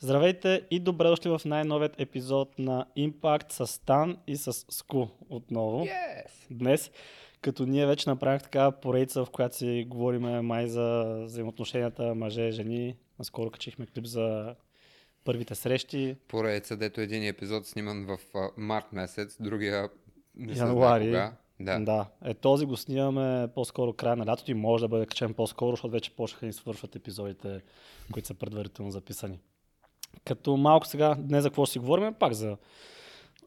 Здравейте и добре дошли в най-новият епизод на Impact с Стан и с Ску отново. Yes. Днес, като ние вече направих така поредица, в която си говорим май за взаимоотношенията мъже-жени. Наскоро качихме клип за първите срещи. Поредица, дето един епизод сниман в а, март месец, другия не се Януари. знае кога. Да. да. Е, този го снимаме по-скоро края на лятото и може да бъде качен по-скоро, защото вече почнаха да ни свършват епизодите, които са предварително записани. Като малко сега, днес за какво си говорим, пак за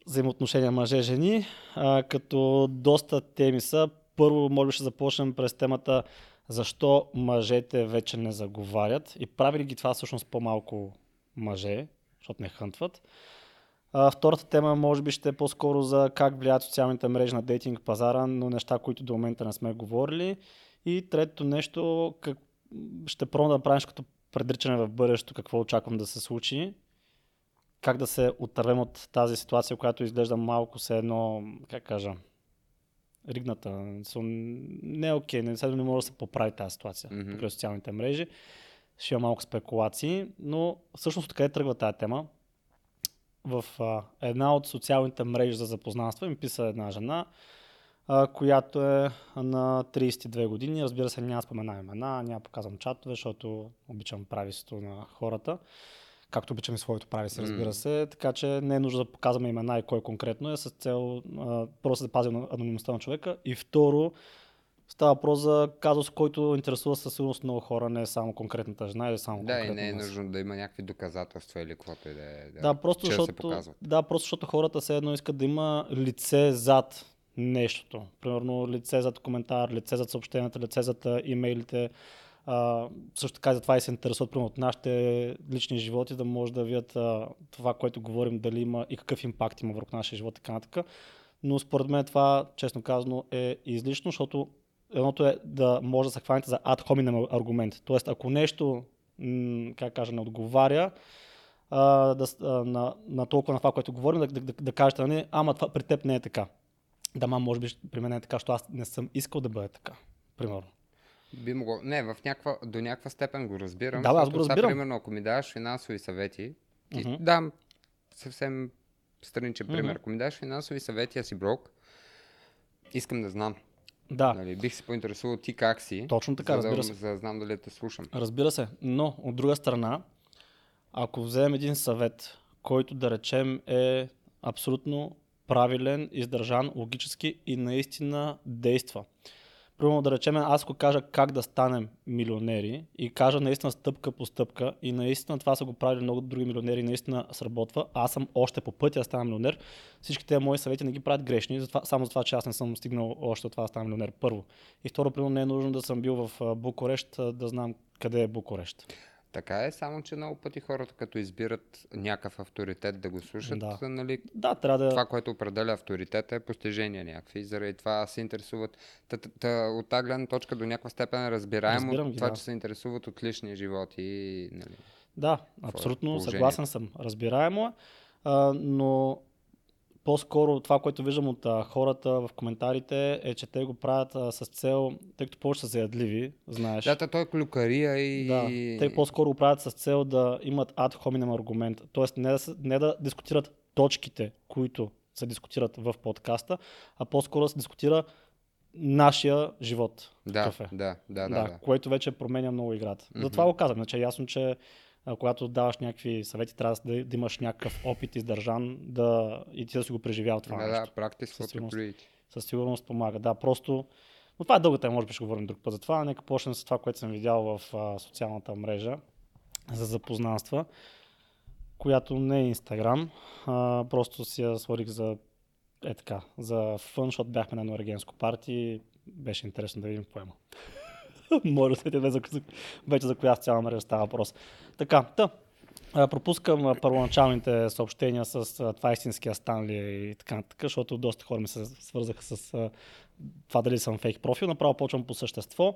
взаимоотношения мъже-жени, а, като доста теми са. Първо, може би ще започнем през темата защо мъжете вече не заговарят и прави ли ги това всъщност по-малко мъже, защото не хънтват. А, втората тема може би ще е по-скоро за как влияят социалните мрежи на дейтинг пазара, но неща, които до момента не сме говорили. И третото нещо, как... ще пробвам да направиш като предричане в бъдещето, какво очаквам да се случи. Как да се отървем от тази ситуация, която изглежда малко се едно, как кажа, ригната. Не е окей, не, не може да се поправи тази ситуация Мгм. покрай социалните мрежи. Ще има малко спекулации, но всъщност откъде тръгва тази тема? В а, една от социалните мрежи за запознанство ми писа една жена, а, която е на 32 години. Разбира се, няма спомена имена, няма показвам чатове, защото обичам прависто на хората. Както обичам и своето прависи, разбира М. се. Така че не е нужно да показваме имена и кой конкретно е, с цел а, просто да пазим анонимността на човека. И второ, става въпрос за казус, който интересува със сигурност много хора, не е само конкретната жена или само Да, и не е нужно да има някакви доказателства или каквото и да е. Да, просто да се защото, да, просто защото хората все едно искат да има лице зад нещото. Примерно лице зад коментар, лице зад съобщенията, лице зад имейлите. А, също така и затова и се интересуват примерно, от нашите лични животи, да може да видят а, това, което говорим, дали има и какъв импакт има върху нашия живот и така нататък. Но според мен това, честно казано, е излишно, защото едното е да може да се хванете за ad hominem аргумент. Тоест, ако нещо, как кажа, не отговаря, а, да, а, на, на толкова на това, което говорим, да, да, да, да кажете, нали, ама това при теб не е така. Да, ма, може би при мен е така, защото аз не съм искал да бъде така. Примерно. Би могло... Не, в някаква... до някаква степен го разбирам. Да, аз го сега, разбирам. примерно, ако ми даваш финансови съвети, ти Мгм. дам съвсем страничен пример. Мгм. Ако ми даш финансови съвети, аз си брок, искам да знам. Да, Нали, бих се поинтересувал ти как си. Точно така, за разбира да, се. За да знам дали те слушам. разбира се. Но, от друга страна, ако вземем един съвет, който да речем е абсолютно правилен, издържан, логически и наистина действа. Примерно да речем, аз ако кажа как да станем милионери и кажа наистина стъпка по стъпка и наистина това са го правили много други милионери и наистина сработва, аз съм още по пътя да стана милионер, всички тези мои съвети не ги правят грешни, затова, само за това, че аз не съм стигнал още от това да стана милионер първо. И второ, примерно не е нужно да съм бил в Букурещ, да знам къде е Букурещ. Така е, само че много пъти хората, като избират някакъв авторитет да го слушат, Да. нали, Да, трябва да... това, което определя авторитета е постижения някакви. И заради това се интересуват. Та, та, та, от тази гледна точка до някаква степен е разбираемо Разбирам ги, това, да. че се интересуват от личния живот и нали, Да, абсолютно положението. съгласен съм. Разбираемо е, но по-скоро това, което виждам от а, хората в коментарите е, че те го правят а, с цел, тъй като повече са заядливи, знаеш. Да, той е клюкария и... Да, те по-скоро го правят с цел да имат ad hominem аргумент. Тоест не да, не да дискутират точките, които се дискутират в подкаста, а по-скоро да се дискутира нашия живот. да, какъв е. да, да, да, да, да. което вече променя много играта. Мгм. Затова го казвам. Значи е ясно, че когато даваш някакви съвети, трябва да, да имаш някакъв опит издържан да, и ти да си го преживял това Да, да, нещо. практис Със сигурност. Със сигурност помага. Да, просто... Но това е дълга тема, може би ще говорим друг път за това. Нека почнем с това, което съм видял в а, социалната мрежа за запознанства, която не е Инстаграм. Просто си я свалих за е така, за фън, защото бяхме на едно регенско парти беше интересно да видим има. Може да се вече за коя социална мрежа става въпрос. Така, та, пропускам първоначалните съобщения с това е истинския Станли и така нататък, защото доста хора ми се свързаха с това дали съм фейк профил. Направо почвам по същество.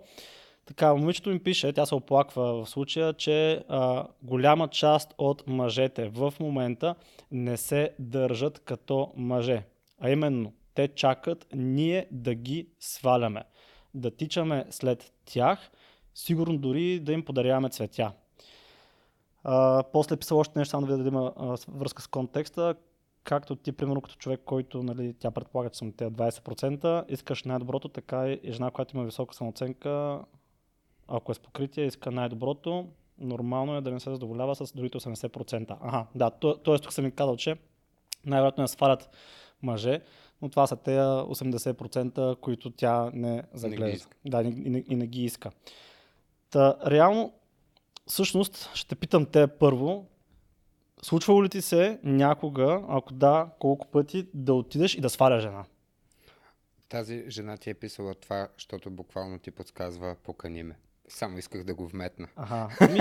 Така, момичето ми пише, тя се оплаква в случая, че а, голяма част от мъжете в момента не се държат като мъже. А именно, те чакат ние да ги сваляме. Да тичаме след тях, сигурно дори да им подаряваме цветя. А, после е писал още нещо, само да видя да има а, връзка с контекста. Както ти, примерно, като човек, който нали, тя предполага, че съм тези 20%, искаш най-доброто, така и жена, която има висока самооценка, ако е с покритие, иска най-доброто. Нормално е да не се задоволява с другите 80%. Ага, да, то, т.е. тук съм ми казал, че най-вероятно я свалят мъже, но това са тези 80%, които тя не заглежда. да, и, не- и не ги иска. Та, реално, всъщност, ще питам те първо, случвало ли ти се някога, ако да, колко пъти, да отидеш и да сваля жена? Тази жена ти е писала това, защото буквално ти подсказва покани ме. Само исках да го вметна. Ага. Ми,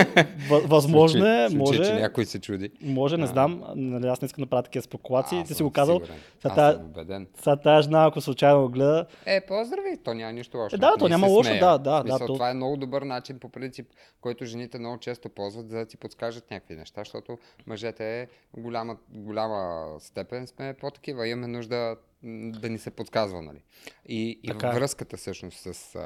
въ- възможно е, В случай, може, че някой се чуди. може, не знам, нали, аз не искам да правя такива спекулации, ти си го казал, сега тази жена, ако случайно го гледа, Е, поздрави, то няма нищо лошо. Е, да, то няма лошо, да, да, смисъл, да, то- Това е много добър начин, по принцип, който жените много често ползват, за да ти подскажат някакви неща, защото мъжете е голяма, голяма степен сме по-такива. Имаме нужда да ни се подсказва, нали? И, и Така е. връзката всъщност с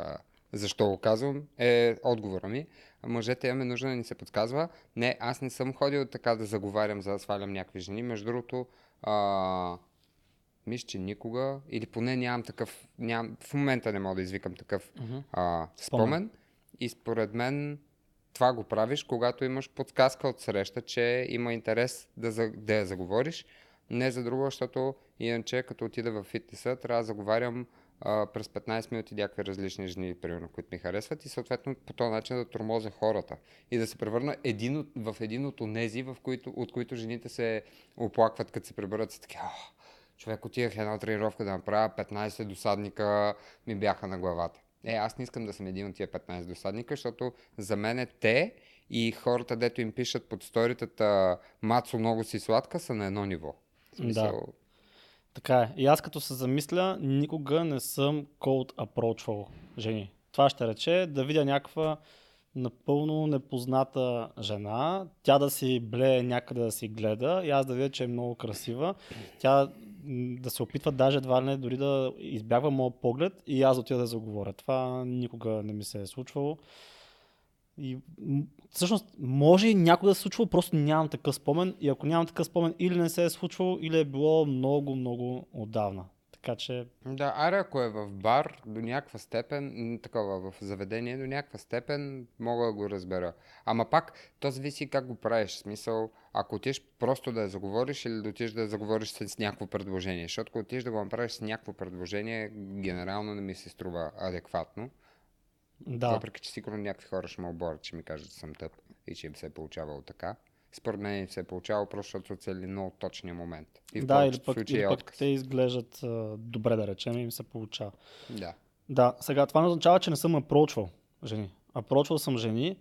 защо го казвам е отговора ми. Мъжете имаме нужда да ни се подсказва. Не, аз не съм ходил така да заговарям, за да свалям някакви жени. Между другото, а, мисля, че никога, или поне нямам такъв, нямам, в момента не мога да извикам такъв а, спомен. И според мен това го правиш, когато имаш подсказка от среща, че има интерес да, за, да я заговориш. Не за друго, защото иначе като отида в фитнеса, трябва да заговарям а, през 15 минути някакви различни жени, примерно, които ми харесват и съответно по този начин да тормозя хората и да се превърна един от, в един от онези, в които, от които жените се оплакват, като се приберат са така, «Ах, човек отивах една тренировка да направя 15 досадника ми бяха на главата. Е, аз не искам да съм един от тия 15 досадника, защото за мен е те и хората, дето им пишат под сторитата Мацо много си сладка, са на едно ниво. В смисъл, Така е. И аз като се замисля, никога не съм cold approachвал жени. Това ще рече да видя някаква напълно непозната жена, тя да си блее някъде да си гледа и аз да видя, че е много красива. Тя да се опитва даже едва не дори да избягва моят поглед и аз да отида да заговоря. Това никога не ми се е случвало. И всъщност може и някога да се случва, просто нямам такъв спомен. И ако нямам такъв спомен, или не се е случвало, или е било много, много отдавна. Така че, Да, аре, ако е в бар, до някаква степен, такова, в заведение, до някаква степен мога да го разбера. Ама пак, то зависи как го правиш. Смисъл, ако отидеш просто да я заговориш или да отидеш да заговориш с някакво предложение. Защото ако отидеш да го направиш с някакво предложение, генерално не ми се струва адекватно. Да. Въпреки, че сигурно някакви хора ще ме оборят, че ми кажат, че съм тъп и че им се е получавало така. Според мен се е получавало просто, защото са цели много точния момент. И да, или пък, случаи или е пък отказ. те изглеждат добре, да речем, и им се получава. Да. Да, сега това не означава, че не съм апрочвал жени. Апрочвал съм жени,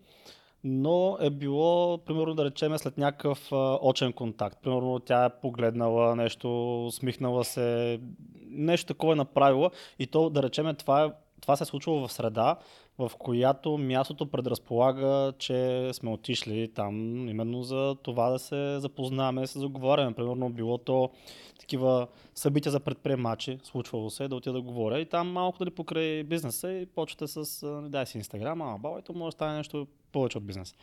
но е било, примерно да речем, след някакъв а, очен контакт. Примерно тя е погледнала нещо, усмихнала се, нещо такова е направила и то, да речем, това, е, това се е случило в среда, в която мястото предразполага, че сме отишли там именно за това да се запознаваме, да се заговаряме. Примерно било то такива събития за предприемачи, случвало се, да отида да говоря и там малко дали покрай бизнеса и почвате с, не дай си Инстаграм, а баба, и то може да стане нещо повече от бизнес.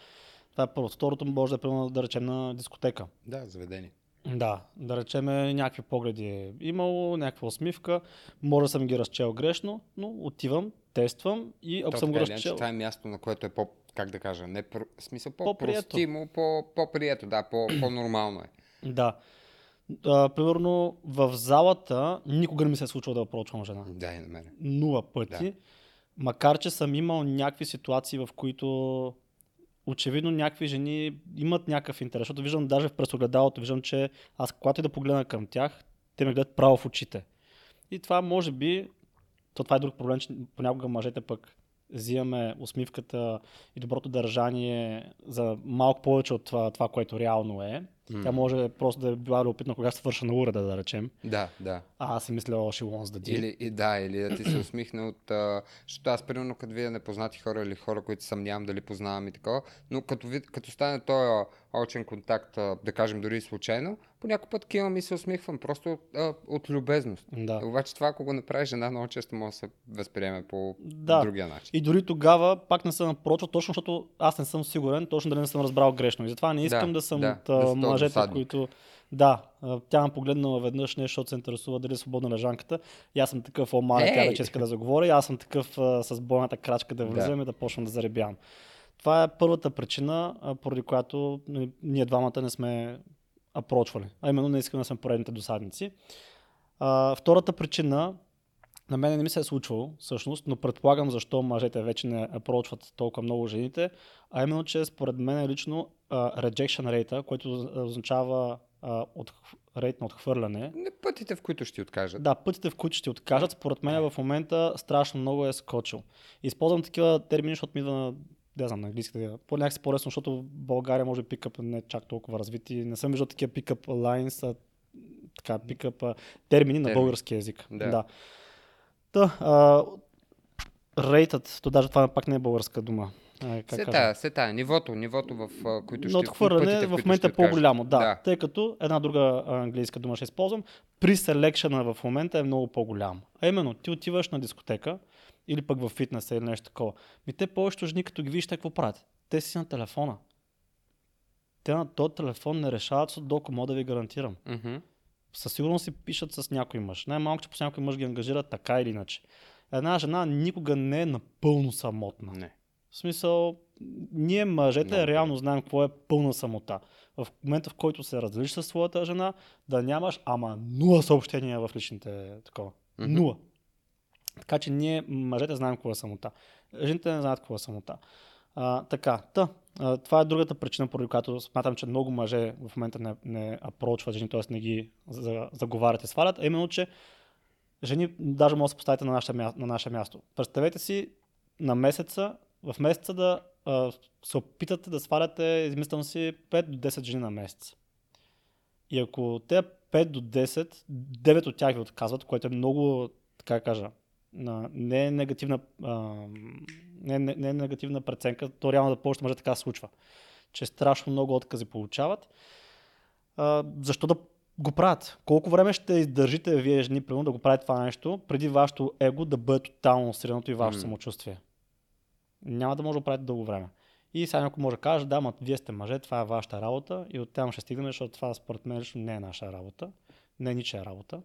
Това е първото. Второто може да е, примерно, да речем, на дискотека. Да, заведение. Да, да речем някакви погледи е имало, някаква усмивка, може да съм ги разчел грешно, но отивам, тествам и ако То съм го разчел... Това е място, на което е по, как да кажа, не смисъл По-прието. по-простимо, по, по-прието, да, по, по-нормално е. Да. А, примерно в залата никога не ми се е случвало да опрочвам жена. Да, и на мене. нула пъти. Да. Макар, че съм имал някакви ситуации, в които очевидно някакви жени имат някакъв интерес. Защото виждам даже в пресогледалото, виждам, че аз когато и да погледна към тях, те ме гледат право в очите. И това може би, то това е друг проблем, че понякога мъжете пък взимаме усмивката и доброто държание за малко повече от това, това което реално е. Тя може просто да е била любопитна кога свърша на уреда, да речем. Да, да. А аз си мисля, о, she wants the deal. Или, и, да, или да ти се усмихне от... А, защото аз, примерно, като видя непознати хора или хора, които съмнявам дали познавам и такова, но като, вид, като стане този очен контакт, а, да кажем дори случайно, по някой път кивам и се усмихвам, просто а, от любезност. Да. Обаче това, ако го направи жена, много често може да се възприеме по Да. другия начин. И дори тогава пак не съм напрочва, точно защото аз не съм сигурен, точно дали не съм разбрал грешно. И затова не искам да, Да, съм да, от да мъжете, досадник. които... Да, тя ме погледнала веднъж, не защото се интересува дали е свободна лежанката. И аз съм такъв, о, маля, тя вече иска да заговори. Аз съм такъв а, с бойната крачка да влизам и да почвам да заребявам. Това е първата причина, поради която нали, ние двамата не сме апрочвали. А именно не искаме да сме поредните досадници. А, втората причина, на мен не ми се е случвало, всъщност, но предполагам защо мъжете вече не апрочват толкова много жените, а именно, че според мен лично а, rejection rate, което означава а, от, рейт на отхвърляне, Не пътите, в които ще откажат. да, пътите, в които ще откажат, според мен в момента страшно много е скочил. Използвам такива термини, защото ми идва на не знам, на английски да по някакси по-лесно, защото в България може пикъп не е чак толкова развити. Не съм виждал такива пикъп lines, а така, пикъп термини на български язик. Да. да. Та, а, рейтът, то даже това пак не е българска дума. А, как Се кажа? тая, се тая. Нивото, нивото в които ще... отхвърляне в момента е по-голямо, да, Да. Тъй като една друга английска дума ще използвам, при селекшена в момента е много по-голям. А именно, ти отиваш на дискотека или пък в фитнеса или нещо такова. Ми те повечето жени, като ги видиш, те какво правят? Те си на телефона. Те на този телефон не решават судоко, мога да ви гарантирам. Мгм. Със сигурност си пишат с някой мъж. Най-малко, че по някой мъж ги ангажират така или иначе. Една жена никога не е напълно самотна. Не. В смисъл, ние мъжете Много реално знаем какво е пълна самота. В момента, в който се разделиш с своята жена, да нямаш, ама нула съобщения в личните такова. Нула. Така че ние, мъжете, знаем какво е самота. Жените не знаят какво е самота. А, така, та, а, това е другата причина, поради която смятам, че много мъже в момента не, не апрочват жени, т.е. не ги за- заговарят и свалят, а именно, че жени даже може да се поставите на наше, на наше място. Представете си на месеца, в месеца да а, се опитате да сваляте, измислям си, 5 до 10 жени на месец. И ако те 5 до 10, 9 от тях ви отказват, което е много, така кажа, на, не е негативна, а, не, не, не е негативна преценка, то реално да повечето мъже така се случва, че страшно много откази получават. А, защо да го правят? Колко време ще издържите вие жени, примерно, да го правите това нещо, преди вашето его да бъде тотално средното и вашето М. самочувствие? Няма да може да го правите дълго време. И сега някой може да каже, да, ма вие сте мъже, това е вашата работа и оттам ще стигнем, защото това според мен лично не е наша работа, не е ничия работа.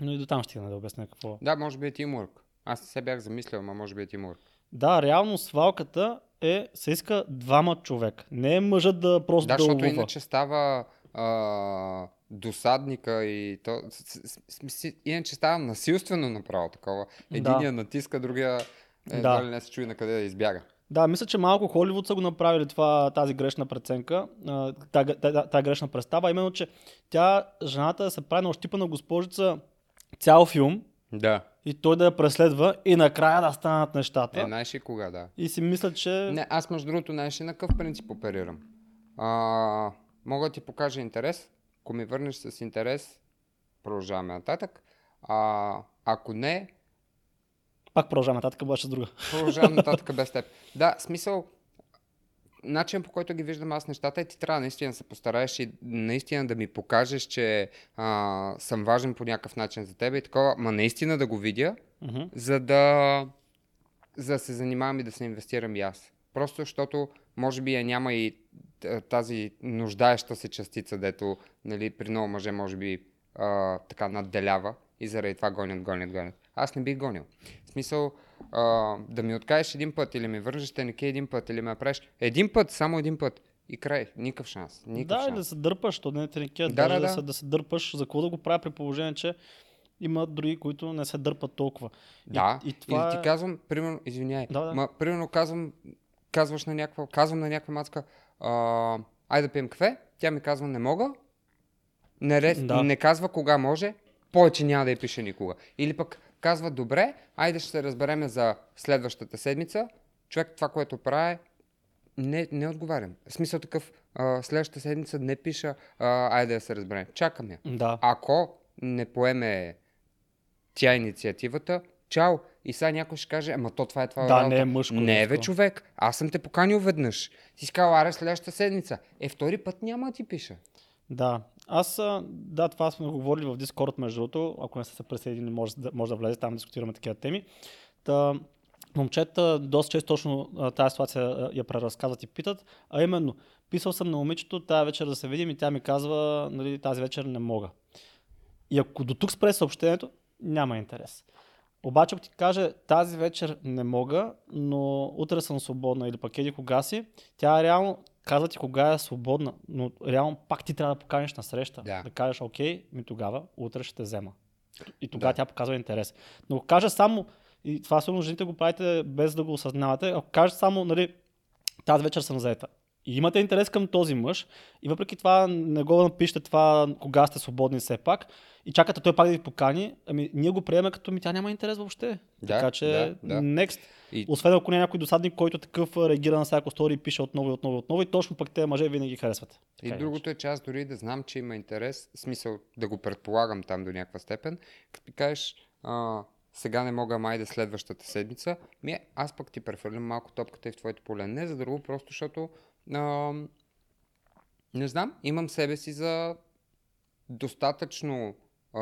Но и до там стигна да обясня какво. Да, може би е тимворк. Аз не се бях замислял, ама може би е тимворк. Да, реално свалката е, се иска двама човек. Не е мъжът да просто Да, да, защото ловува. иначе става а, досадника и то... Иначе става насилствено направо такова. Да. Единия натиска, другия е, Да. да. не се чуи на къде да избяга. Да, мисля, че малко Холивуд са го направили това, тази грешна преценка, тази, тази грешна представа, именно, че тя, жената се прави на ощипана госпожица цял филм Да. и той да я преследва и накрая да станат нещата. Е, знаеш кога, да. И си мисля, че... Не, аз между другото, знаеш на какъв принцип оперирам? А, мога да ти покажа интерес. Ако ми върнеш с интерес, продължаваме нататък. А, ако не, Пак продължаваме нататък, обаче с друга. продължавам нататък без теб. Да, смисъл, начин по който ги виждам аз нещата е ти трябва наистина да се постараеш и наистина да ми покажеш, че а, съм важен по някакъв начин за теб и такова, ма наистина да го видя, Мгм. за да, за да се занимавам и да се инвестирам и аз. Просто защото може би я няма и тази нуждаеща се частица, дето нали, при много мъже може би а, така надделява и заради това гонят, гонят, гонят. Аз не бих гонил. В смисъл а, да ми откажеш един път или ми вържеш тенеке един път или ме направиш един път, само един път и край. Никакъв шанс. Никакъв Да, и да шанс. се дърпаш, то не е теникия, Да, даже да, да, да. се, да се дърпаш. За какво да го правя при положение, че има други, които не се дърпат толкова. Да, и, и това или ти е- казвам, примерно, извиняй, Да, да. ма, примерно казвам, казваш на някаква, казвам на някаква мацка, а, айде да пием кафе, тя ми казва, не мога, не, рез, Да. не казва кога може, повече няма да я пише никога. Или пък казва, добре, айде ще се разбереме за следващата седмица, човек това, което прави, Не, не отговарям. В смисъл такъв, а, следващата седмица не пиша, а, айде да се разберем. Чакам я. Да. Ако не поеме тя инициативата, чао. И сега някой ще каже, ама то това е това Да, работа. не е мъжко, Не, женско. бе, човек. Аз съм те поканил веднъж. Си казал, аре, следващата седмица. Е, втори път няма да ти пиша. Да. Аз, да, това сме го говорили в Дискорд, между другото. Ако не сте се присъединили, може, да- може да влезете там дискутираме такива теми. Та, момчета доста често точно тази ситуация я преразказват и питат. А именно, писал съм на момичето тази вечер да се видим и тя ми казва, нали, тази вечер не мога. И ако до тук спре съобщението, няма интерес. Обаче, ако ти каже, тази вечер не мога, но утре съм свободна или пък еди кога си, тя реално казва ти кога е свободна, но реално пак ти трябва да поканиш на среща. Да. да кажеш, окей, ми тогава, утре ще те взема. И тогава Да. тя показва интерес. Но ако каже само, и това сигурно жените го правите без да го осъзнавате, ако каже само, нали, тази вечер съм заета. И имате интерес към този мъж и въпреки това не го напишете това кога сте свободни все пак и чакате той пак да ви покани, ами ние го приемаме като ми тя няма интерес въобще. Да, така че да, да. next. И Освен ако не е някой досадник, който такъв реагира на всяко стори и пише отново и отново и отново и точно пък те мъже винаги харесват. И Така или другото е, че аз дори да знам, че има интерес, смисъл да го предполагам там до някаква степен, като кажеш, а, сега не мога май да следващата седмица, ми аз пък ти прехвърлям малко топката и в твоето поле. Не за друго, просто защото а, не знам, имам себе си за достатъчно а,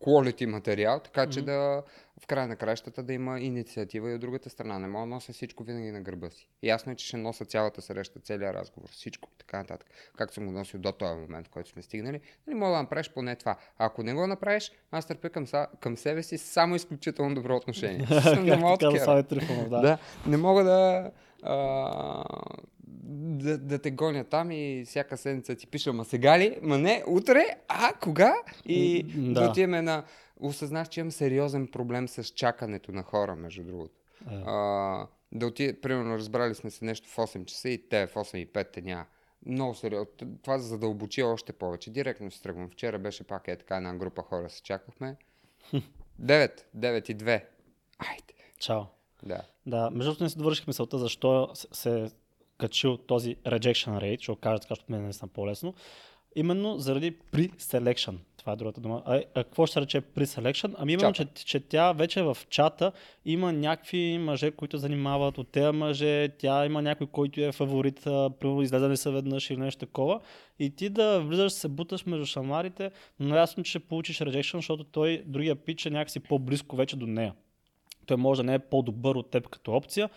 quality материал, така че Мгм. да в края на кращата да има инициатива и от другата страна. Не мога да нося всичко винаги на гърба си. Ясно е, че ще нося цялата среща, целият разговор, всичко и така нататък. Както съм го носил до този момент, в който сме стигнали. Не мога да направиш поне това. Ако не го направиш, аз търпя към, са, към себе си само изключително добро отношение. Не мога да. Да, не мога да, а, да, да те гоня там и всяка седмица ти пиша, ма сега ли? Ма не, утре? А, кога? И да, да. отиваме на... Осъзнах, че имам сериозен проблем с чакането на хора, между другото. Е. А, да отиде, примерно, разбрали сме се нещо в 8 часа и те в 8 и 5 те няма. Много сериозно. Това за да обучи още повече. Директно си тръгвам. Вчера беше пак е така една група хора се чакахме. 9, 9 и 2. Айде. Чао. Да. Да, между другото не си довърших мисълта защо се- се качил този rejection rate, ще го кажа така, защото мен е наистина по-лесно. Именно заради pre-selection. Това е другата дума. А, а какво ще се рече pre-selection? Ами именно, че, че тя вече в чата има някакви мъже, които занимават от тези мъже, тя има някой, който е фаворит, примерно излезали са веднъж или нещо такова. И ти да влизаш, се буташ между шамарите, но ясно, че ще получиш rejection, защото той, другия пич е някакси по-близко вече до нея. Той може да не е по-добър от теб като опция,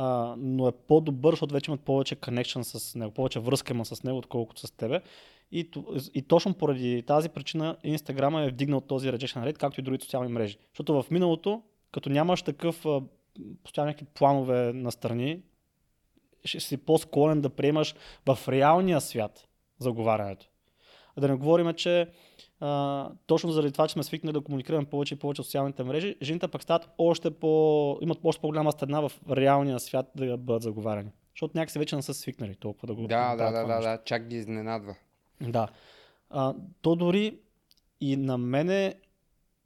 а, но е по-добър, защото вече имат повече connection с него, повече връзка има с него, отколкото с тебе. И, и точно поради тази причина Инстаграма е вдигнал този rejection rate, както и другите социални мрежи. Защото в миналото, като нямаш такъв постоянно някакви планове настрани, ще си по-склонен да приемаш в реалния свят заговарянето. Да не говорим, че а, точно заради това, че сме свикнали да комуникираме повече и повече в социалните мрежи, жените пък стават още по, имат още по-голяма стена в реалния свят да бъдат заговаряни. Защото някакси вече не са свикнали толкова да го Да, да, да, да, нещо. да, чак ги изненадва. Да. А, то дори и на мене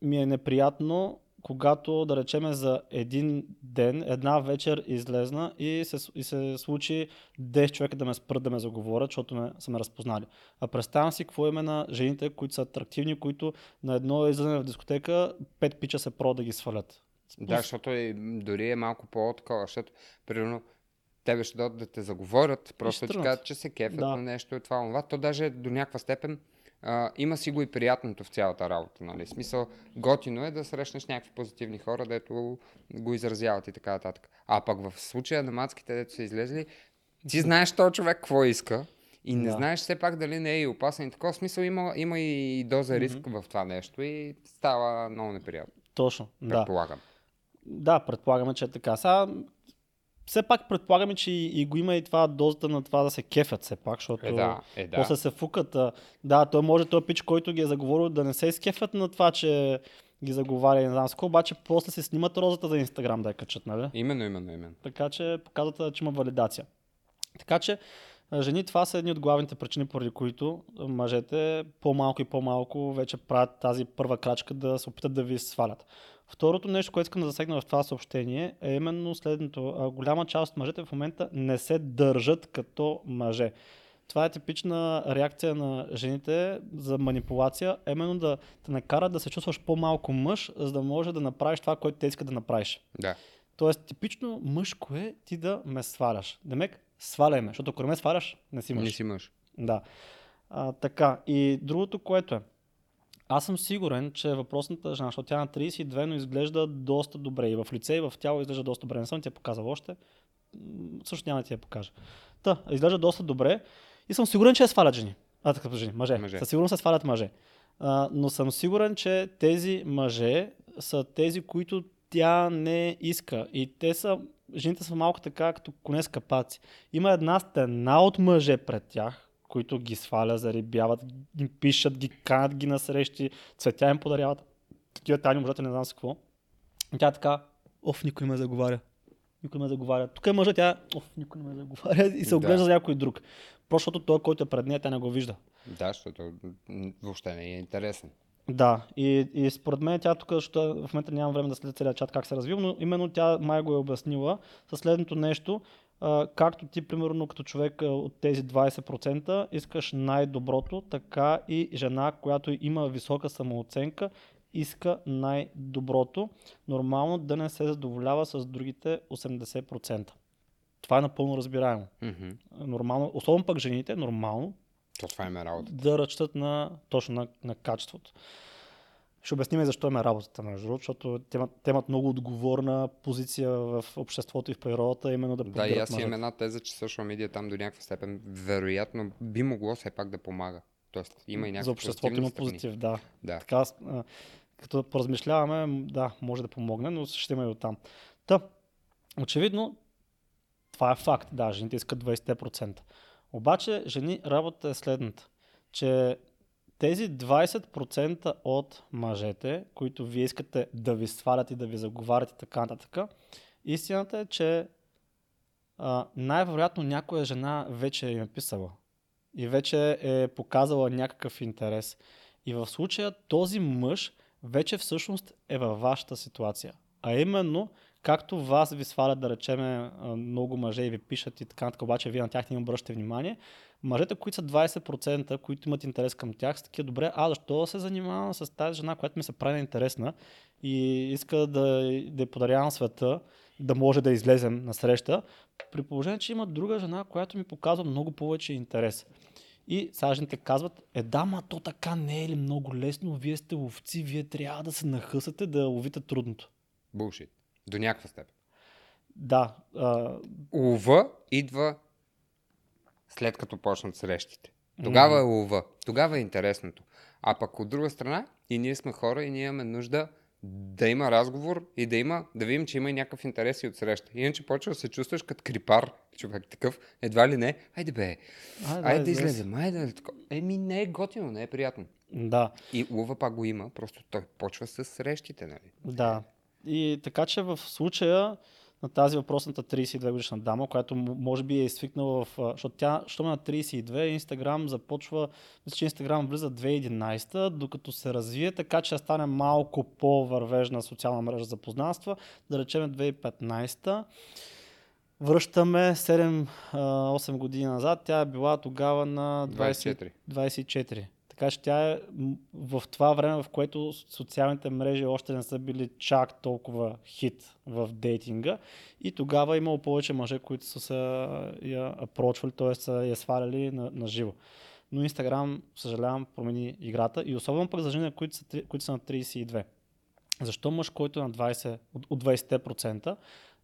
ми е неприятно, когато, да речеме, за един ден, една вечер излезна и се, и се случи 10 човека да ме спрат да ме заговорят, защото ме, са ме разпознали. А представям си какво име на жените, които са атрактивни, които на едно излизане в дискотека, пет пича се про да ги свалят. Да, защото м, дори е малко по-такова, защото, примерно, тебе ще дойдат да те заговорят, просто ти кажат, че се кефят Да. на нещо и това, това. То даже до някаква степен а, има си го и приятното в цялата работа, нали? Смисъл, готино е да срещнеш някакви позитивни хора, дето го изразяват и така нататък. А пък в случая на мацките, дето са излезли, ти знаеш този човек какво иска и не Да. знаеш все пак дали не е и опасен и такова смисъл има, има и доза риск в това нещо и става много неприятно, Точно, да. предполагам. Да, предполагаме, че е така. Сега, все пак предполагаме, че и, и го има и това дозата на това да се кефят все пак, защото Е, да, е, да. после се фукат. А, да, той може този пич, който ги е заговорил, да не се изкефят на това, че ги заговаря и не знам с какво, обаче после се снимат розата за Инстаграм да я качат, нали? Именно, именно, именно. Така че показват, че има валидация. Така че жени, това са едни от главните причини, поради които мъжете по-малко и по-малко вече правят тази първа крачка да се опитат да ви свалят. Второто нещо, което искам да засегна в това съобщение е именно следното. Голяма част от мъжете в момента не се държат като мъже. Това е типична реакция на жените за манипулация, именно да те накара да се чувстваш по-малко мъж, за да може да направиш това, което те искат да направиш. Да. Тоест, типично мъжко е ти да ме сваляш. Демек, сваляй ме, защото ако не ме сваляш, не си мъж. Не си мъж. Да. А, така. И другото, което е. Аз съм сигурен, че въпросната жена, защото тя на 32, но изглежда доста добре. И в лице, и в тяло изглежда доста добре. Не съм ти я показал още. Също няма да ти я покажа. Та, изглежда доста добре. И съм сигурен, че я свалят жени. А, така, жени, мъже. Мъже. Със сигурност се свалят мъже. А, но съм сигурен, че тези мъже са тези, които тя не иска. И те са, жените са малко така, като коне с капаци. Има една стена от мъже пред тях, които ги сваля, зарибяват, ги пишат, ги канят ги на срещи, цветя им подаряват. Такива тайни мъжете, не знам с какво. И тя е така, оф, никой не ме заговаря. Никой ме заговаря. Тук е мъжът, тя, оф, никой не ме заговаря и се Да. оглежда за някой друг. Просто защото той, който е пред нея, тя не го вижда. Да, защото въобще не е интересен. Да, и, и според мен тя тук, защото в момента нямам време да следя целият чат как се развива, но именно тя май го е обяснила със следното нещо. А, както ти, примерно, като човек а, от тези 20% искаш най-доброто, така и жена, която има висока самооценка, иска най-доброто. Нормално да не се задоволява с другите 80%. Това е напълно разбираемо. Мгм. Нормално, особено пък жените, нормално То това им е работа. да разчитат на, точно на, на качеството. Ще обясним защо има работата, между другото, защото те имат, те имат много отговорна позиция в обществото и в природата, именно да Да, и аз имам една теза, че social media там до някаква степен вероятно би могло все пак да помага. Тоест има и някакви За обществото има позитив, да. Да. Така, като поразмишляваме, да, може да помогне, но ще има и оттам. Та, очевидно, това е факт. Да, жените искат 20%. Обаче, жени, работа е следната, че тези 20% от мъжете, които вие искате да ви свалят и да ви заговарят и така нататък, истината е, че а, най-вероятно някоя жена вече е писала и вече е показала някакъв интерес. И в случая този мъж вече всъщност е във вашата ситуация. А именно, както вас ви свалят, да речеме, много мъже и ви пишат и така нататък, обаче вие на тях не им обръщате внимание, мъжете, които са 20%, които имат интерес към тях, са такива, добре, а защо да се занимавам с тази жена, която ми се прави интересна и иска да, да я подарявам света, да може да излезем на среща, при положение, че има друга жена, която ми показва много повече интерес. И сега жените казват, е да, ма то така не е ли много лесно, вие сте ловци, вие трябва да се нахъсате да ловите трудното. Булшит. До някаква степен. Да, а, Лова идва след като почнат срещите. Тогава е лова. Тогава е интересното. А пък от друга страна, и ние сме хора и ние имаме нужда да има разговор и да има, да видим, че има и някакъв интерес и от среща. Иначе почва да се чувстваш като крипар, човек такъв, едва ли не, айде бе, Айде, айде да излез. излезем, айде да тако. Еми не е готино, не е приятно. да, И лова пак го има, просто той почва с срещите, нали? да. И така че в случая на тази въпросната 32 годишна дама, която може би е свикнала в... Защото тя, що на 32, Инстаграм започва... Мисля, че Инстаграм влиза 2011, докато се развие, така че стане малко по-вървежна социална мрежа за познанства, да речем 2015 Връщаме 7-8 години назад. Тя е била тогава на 20, 24. 24. Така че тя е в това време, в което социалните мрежи още не са били чак толкова хит в дейтинга. И тогава е имало повече мъже, които са се я апрочвали, т.е. са я сваляли на, на живо. Но Инстаграм, съжалявам, промени играта и особено пък за жени, които са, които са на 32. Защо мъж, който е на 20, от, от 20%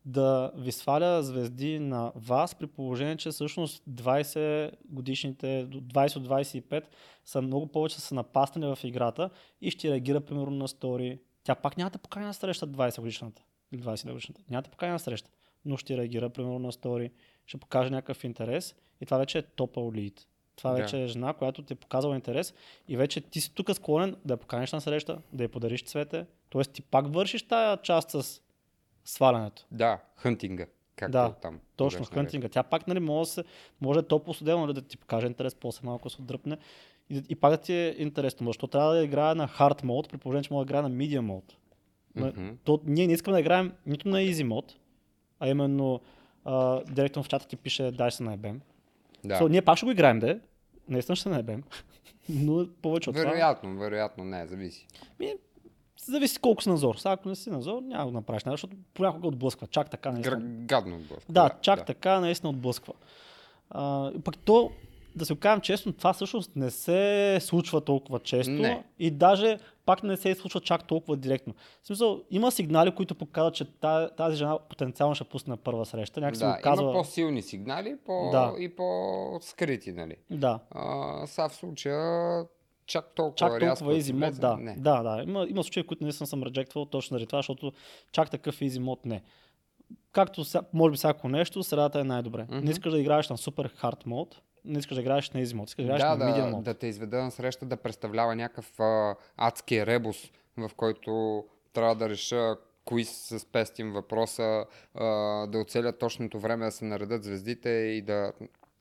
да ви сваля звезди на вас, при положение, че всъщност 20 годишните, до 20 от 25 са много повече са напаснали в играта и ще реагира примерно на стори. Тя пак няма да покани на среща 20 годишната или 20 годишната. Няма да покани на среща, но ще реагира примерно на стори, ще покаже някакъв интерес и това вече е топъл лид. Това Да. вече е жена, която ти е показала интерес и вече ти си тук склонен да я поканиш на среща, да я подариш цвете. Тоест ти пак вършиш тая част с свалянето. Да, хънтинга. както Да, там. Точно, хънтинга. Тя пак нали, може да, се, може да е топло студено, нали, да ти покаже интерес, после малко се отдръпне. И, и пак да ти е интересно, защото трябва да играе на hard mode, при положение, че може да играе на medium mode. наред. На- Мгм. То, ние не искаме да играем нито на easy mode, а именно а, директно в чата ти пише дай се наебем. Да. So, ние пак ще го играем, да. Наистина ще се наебем. Но повече от това. вероятно, вероятно, не, зависи. Ми, зависи колко си назор. Сега ако не си назор, няма да направиш, нали, защото понякога отблъсква. Чак така наистина. Гадно отблъска. Да, чак така наистина отблъсква. А, пък то, да се окажем честно, това всъщност не се случва толкова често Не. и даже пак не се случва чак толкова директно. В смисъл, има сигнали, които показват, че тази, жена потенциално ще пусне на първа среща. Някак Да, се го казва. има по-силни сигнали по... Да. и по-скрити, нали? Да, А, сега в случая чак толкова чак толкова easy влезе, да. Не. Да, да. Има, има случаи, които наистина съм реджектвал точно заради това, защото чак такъв easy мод не. Както може би всяко нещо, средата е най-добре. Мгм. Не искаш да играеш на супер хард мод, не искаш да играеш на easy мод, искаш да играеш Да, на medium да, мод. да те изведа на среща да представлява някакъв а, адски ребус, в който трябва да реша кои се спестим въпроса, а, да оцелят точното време да се наредат звездите и да...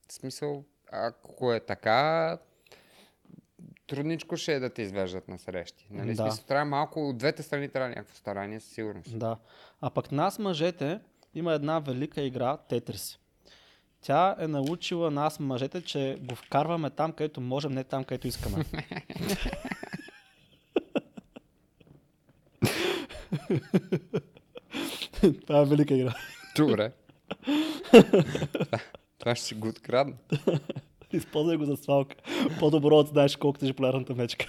В смисъл, ако е така, трудничко ще е да те извеждат на срещи. Нали? Да. Смисъл, трябва малко, от двете страни трябва някакво старание, със сигурност. Да. А пък нас, мъжете, има една велика игра Тетрис. Тя е научила нас, мъжете, че го вкарваме там, където можем, не там, където искаме. Това е велика игра. Добре. Това ще си го открадна. Използвай го за свалка. По-добро от знаеш колкото е популярната мечка.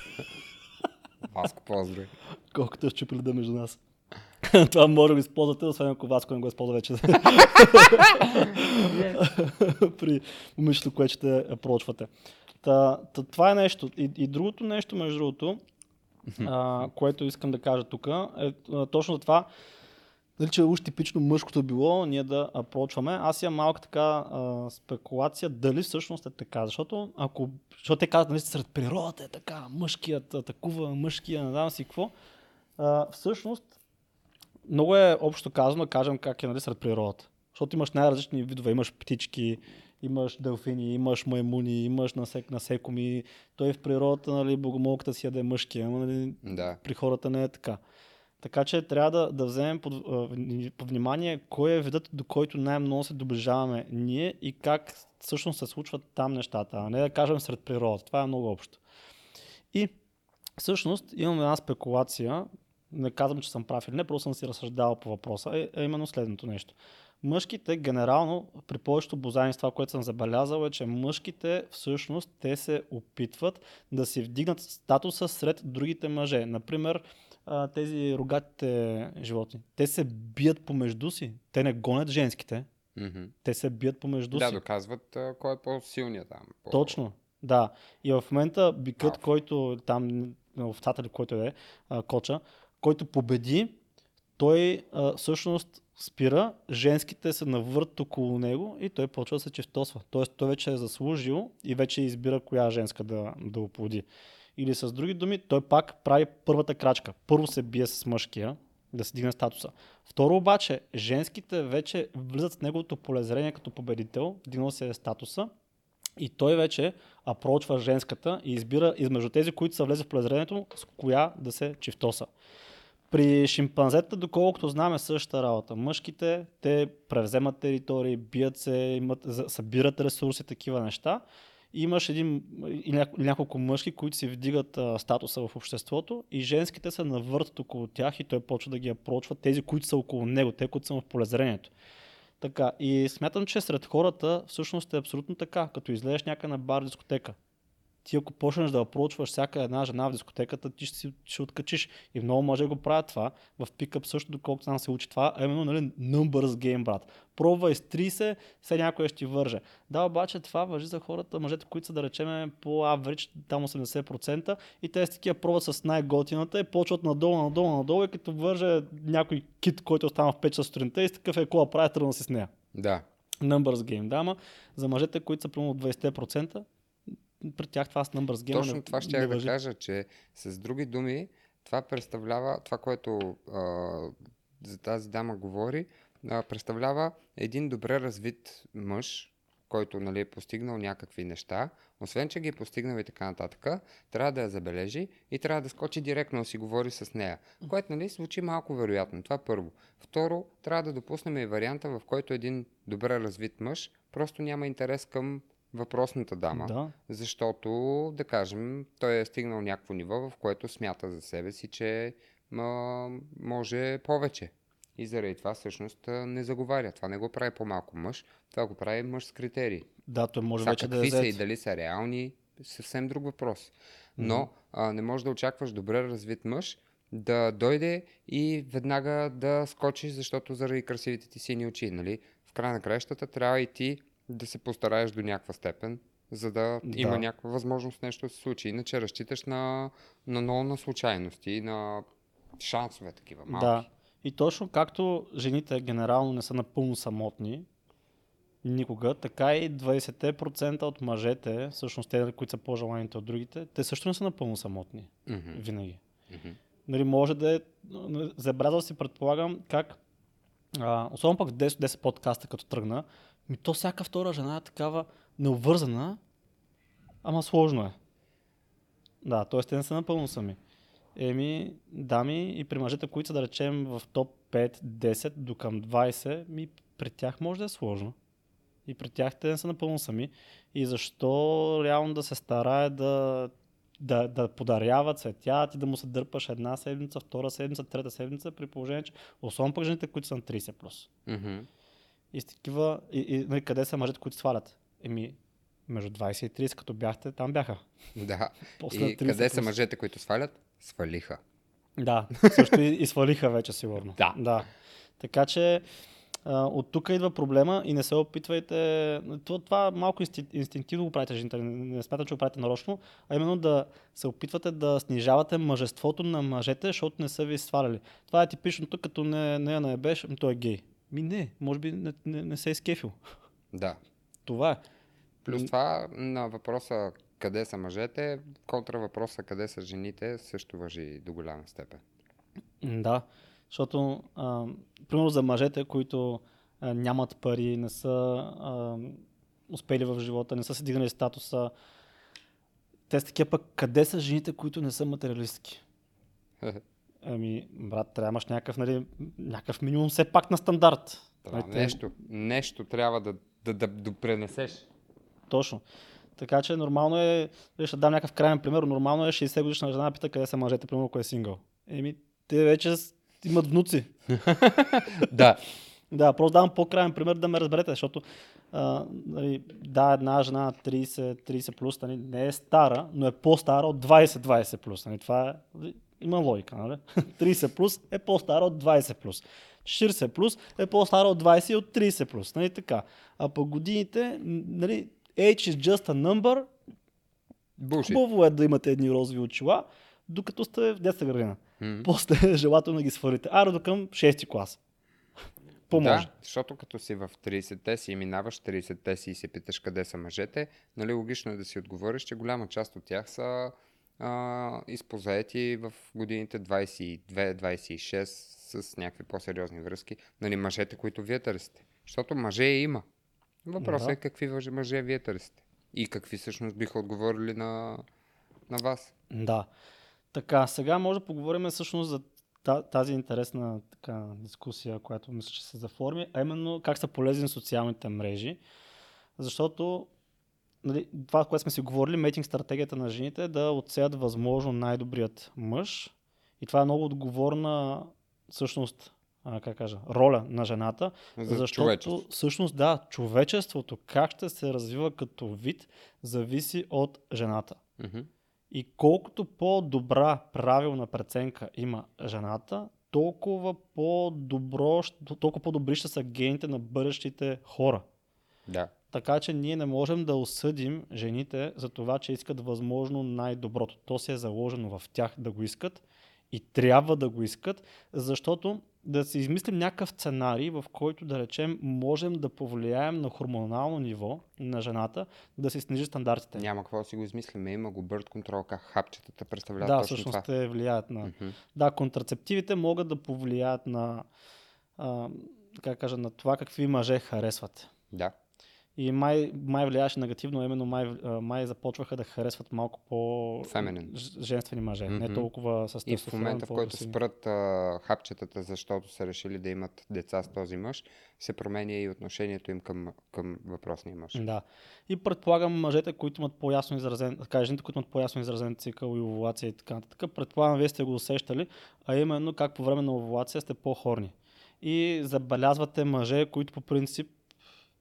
Васко, поздрави. Колкото е щупили да между нас. Това може да го използвате, освен ако Васко не го използва вече. При момичето, което ще прочвате. Та, та, това е нещо. И, и другото нещо, между другото, а, което искам да кажа тук, е точно това, дали че е уж типично мъжкото било, ние да апрочваме. Аз имам малка така а, спекулация, дали всъщност е така. Защото ако, защото те казват, нали, сред природата е така, мъжкият атакува, мъжкия, не знам си какво. А, всъщност, много е общо казано да кажем как е нали, сред природата. Защото имаш най-различни видове. Имаш птички, имаш делфини, имаш маймуни, имаш насек, насекоми. Той в природата, нали, богомолката си яде мъжки, ама нали, Да. при хората не е така. Така че трябва да, да вземем под, под внимание кой е видът, до който най-много се доближаваме ние и как всъщност се случват там нещата, а не да кажем сред природата. Това е много общо. И всъщност имам една спекулация, не казвам, че съм прав или не, просто съм си разсъждавал по въпроса, е, е именно следното нещо. Мъжките генерално, при повечето бозайни, това, което съм забелязал е, че мъжките всъщност те се опитват да си вдигнат статуса сред другите мъже. Например, а, тези рогатите животни. Те се бият помежду си. Те не гонят женските. Мгм. Те се бият помежду Да, си. доказват а, кой е по-силният там. По... Точно. Да. И в момента бикът, Алфа. който там, овцата или който е, а, коча, който победи, той а, всъщност спира, женските се навърт около него и той почва да се чевтосва. Тоест той вече е заслужил и вече избира коя женска да, да оплоди. Или с други думи, той пак прави първата крачка. Първо се бие с мъжкия, да се дигне статуса. Второ обаче, женските вече влизат с неговото полезрение като победител, дигнал се е статуса и той вече апрочва женската и избира измежду тези, които са влезли в полезрението с коя да се чифтоса. При шимпанзета, доколкото знам, е същата работа. Мъжките, те превземат територии, бият се, имат, събират ресурси, такива неща. Имаш един няколко мъжки, които си вдигат а, статуса в обществото и женските се навъртат около тях и той почва да ги апрочва тези, които са около него, те, които са в полезрението. Така, и смятам, че сред хората всъщност е абсолютно така. Като излезеш някъде на бар дискотека, ти ако почнеш да проучваш всяка една жена в дискотеката, ти ще, си, ще откачиш. И много мъже го правят това. В пикъп също, доколкото знам се учи това, а именно нали, numbers game, брат. Пробвай с 30, все някой ще ти върже. Да, обаче това въжи за хората, мъжете, които са да речем по average, там 80%, и те с такива пробват с най-готината и почват надолу, надолу, надолу, и като върже някой кит, който остана в 5 часа сутринта и с такъв е кола прави, тръгна си с нея. Да. Numbers game, да, ама за мъжете, които са примерно 20%, при тях това с numbers game Точно не, това не ще да въжи. кажа, че с други думи, това представлява, това, което а, за тази дама говори, а, представлява един добре развит мъж, който нали, е постигнал някакви неща, освен че ги е постигнал и така нататък, трябва да я забележи и трябва да скочи директно да си говори с нея. Което нали, звучи малко вероятно. Това първо. Второ, трябва да допуснем и варианта, в който един добре развит мъж просто няма интерес към въпросната дама, Да. защото, да кажем, той е стигнал някакво ниво, в което смята за себе си, че ма, може повече. И заради това всъщност а, не заговаря. Това не го прави по-малко мъж, това го прави мъж с критерии. Да, той може Сега, вече да е са и дали са реални, съвсем друг въпрос. Но а, не можеш да очакваш добре развит мъж да дойде и веднага да скочиш, защото заради красивите ти сини очи. Нали? В края на краищата трябва и ти да се постараеш до някаква степен, за да, Да. има някаква възможност нещо да се случи. Иначе разчиташ на, на много на случайности, на шансове такива малки. Да. И точно както жените генерално не са напълно самотни, никога, така и 20% от мъжете, всъщност те, които са по-желаните от другите, те също не са напълно самотни. Мгм, Винаги. мгм. Нали, може да е... Забелязал си, предполагам, как... А, особено пък в 10, 10 подкаста, като тръгна, ми то всяка втора жена е такава необвързана, ама сложно е. Да, т.е. те не са напълно сами. Еми, дами и при мъжете, които са да речем в топ 5, 10 до към 20, ми при тях може да е сложно. И при тях те не са напълно сами. И защо реално да се старае да, да, да подарява цветя, ти да му се дърпаш една седмица, втора седмица, трета седмица, при положение, че особено пък жените, които са на 30+. Плюс. Мгм. И с такива, и, и, нали, къде са мъжете, които свалят? Еми, между 20 и 30, като бяхте, там бяха. Да. После И 30 къде са мъжете, които свалят? Свалиха. Да, също и, и свалиха вече сигурно. Да. да. Така че от тук идва проблема и не се опитвайте. Това, това малко инсти, инстинктивно го правите жените, не, не смятам, че го правите нарочно, а именно да се опитвате да снижавате мъжеството на мъжете, защото не са ви сваляли. Това е типичното, като не, не я наебеш, ами той е гей. Ми не, може би не, не, не се е изкефил. Да. Това е. Плюс това на въпроса къде са мъжете, контра въпроса къде са жените също въжи до голяма степен. Да, защото, а, примерно за мъжете, които а, нямат пари, не са а, успели в живота, не са си дигнали статуса, те са такива пък, къде са жените, които не са материалистки? Ами, брат, трябва да имаш някакъв, нали, някакъв минимум все пак на стандарт. Това Нали, нещо, нещо трябва да, да, да допренесеш. Точно. Така че нормално е, дали ще дам някакъв крайен пример, нормално е 60 годишна жена пита къде са мъжете, примерно ако е сингъл. Еми, те вече имат внуци. да. Да, просто давам по-крайен пример да ме разберете, защото а, нали, да, една жена на 30, 30 плюс нали, не е стара, но е по-стара от 20-20 плюс. Нали, това е, има логика. Нали? 30 плюс е по-стара от 20 плюс. 40 плюс е по-стара от 20 и от 30 плюс. Нали, така. А по годините, нали, age is just a number, Буши. хубаво е да имате едни розови очила, докато сте в детска градина. М. После желателно да ги свалите. Аре до към 6 клас. По-може. Да, защото като си в 30-те си и минаваш 30-те си и се питаш къде са мъжете, нали логично е да си отговориш, че голяма част от тях са а, изпозаети в годините 22-26 с някакви по-сериозни връзки. Нали, мъжете, които вие търсите. Защото мъже има. Въпросът Да. е какви мъже, вие търсите. И какви всъщност биха отговорили на, на вас. Да. Така, сега може да поговорим всъщност за та- тази интересна така, дискусия, която мисля, че се заформи, а именно как са полезни социалните мрежи. Защото нали, това, което сме си говорили, мейтинг стратегията на жените е да отсеят възможно най-добрият мъж. И това е много отговорна всъщност, а, как кажа, роля на жената, За защото всъщност да, човечеството, как ще се развива като вид, зависи от жената. Мгм. И колкото по-добра правилна преценка има жената, толкова по-добро, толкова по-добри ще са гените на бъдещите хора. Да. Така че ние не можем да осъдим жените за това, че искат възможно най-доброто. То се е заложено в тях да го искат и трябва да го искат, защото да си измислим някакъв сценарий, в който да речем можем да повлияем на хормонално ниво на жената да се снижи стандартите. Няма какво да си го измислиме. Има го бърт контрол, как хапчетата представляват Да, точно всъщност това. те влияят на... Мгм. Да, контрацептивите могат да повлияят на а, как кажа, на това какви мъже харесват. Да. И май, май влияеше негативно, именно май, май започваха да харесват малко по Феминен. ж- женствени мъже, mm-hmm. не толкова с И в момента, в който спрат а, хапчетата, защото са решили да имат деца с този мъж, се променя и отношението им към, към въпросния мъж. Да. И предполагам мъжете, които имат по-ясно изразен, така, жените, които имат по-ясно изразен цикъл и овулация и така нататък, предполагам, вие сте го усещали, а именно как по време на овулация сте по-хорни. И забелязвате мъже, които по принцип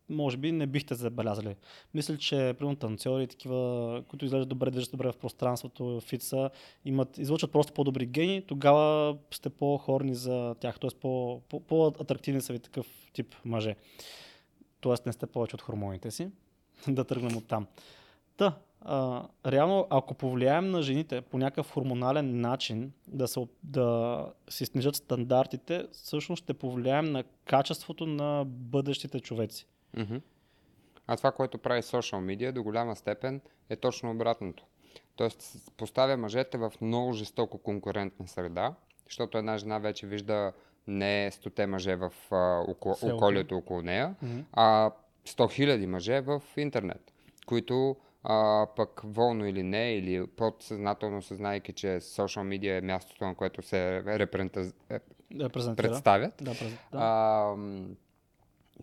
може би не бихте забелязали. Мисля, че примерно танцори такива, които изглеждат добре, движат добре в пространството, фитса, имат, излъчват просто по-добри гени, тогава сте по-хорни за тях, т.е. по, по, по-атрактивни са ви такъв тип мъже. Тоест не сте повече от хормоните си. да тръгнем от там. Та, а, реално, ако повлияем на жените по някакъв хормонален начин да, се, да си снижат стандартите, всъщност ще повлияем на качеството на бъдещите човеци. Мгм. А това, което прави социал медиа, до голяма степен е точно обратното. Тоест, поставя мъжете в много жестоко конкурентна среда, защото една жена вече вижда не 100 мъже в а, око, околието около нея, Мгм. а 100 хиляди мъже в интернет, които а, пък волно или не, или подсъзнателно съзнайки, че социал медиа е мястото, на което се репрента, е, Да представят, Да, през... да. а,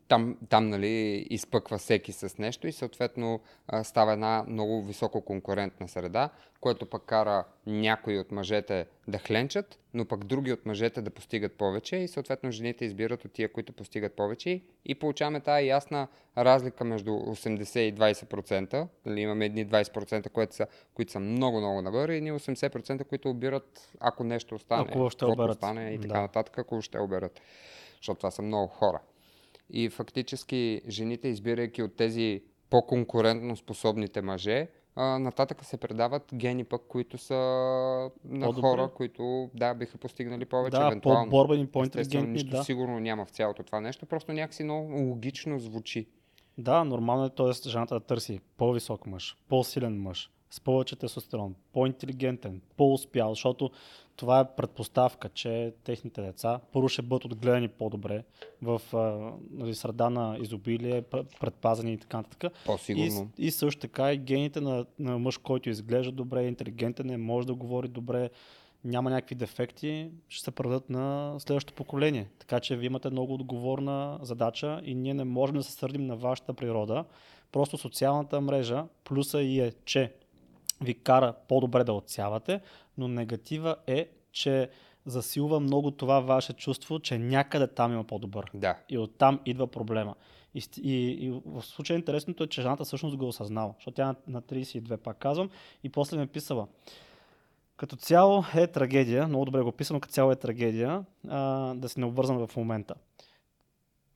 там, там нали, изпъква всеки с нещо и съответно а, става една много високо конкурентна среда, което пък кара някои от мъжете да хленчат, но пък други от мъжете да постигат повече и съответно жените избират от тия, които постигат повече и получаваме тази ясна разлика между 80 и 20%. Нали, имаме едни 20%, които са, които са много-много нагоре и едни 80%, които обират, ако нещо остане. Ако каквото оберат. остане и така Да. нататък, ако ще оберат. Защото това са много хора. И фактически жените, избирайки от тези по-конкурентно способните мъже, а, нататък се предават гени пък, които са на По-добри. хора, които да, биха постигнали повече да, евентуално. по-борбени, по-интелигентни, нищо да. сигурно няма в цялото това нещо, просто някакси много логично звучи. Да, нормално е, т.е. жената да търси по-висок мъж, по-силен мъж, с повече тестостерон, по-интелигентен, по-успял, защото това е предпоставка, че техните деца първо ще бъдат отгледани по-добре в а, нали, среда на изобилие, пр- предпазени и така нататък. И, По-сигурно. и също така и гените на, на мъж, който изглежда добре, интелигентен е, може да говори добре, няма някакви дефекти, ще се предадат на следващото поколение. Така че вие имате много отговорна задача и ние не можем да се сърдим на вашата природа. Просто социалната мрежа, плюса и е, че ви кара по-добре да отсявате, но негатива е, че засилва много това ваше чувство, че някъде там има по-добър. Да. И оттам идва проблема. И, и, и в случая интересното е, че жената всъщност го е осъзнала, защото тя на- на 32 пак казвам и после ми е писала. Като цяло е трагедия, много добре го писано, като цяло е трагедия а, да си необвързан в момента.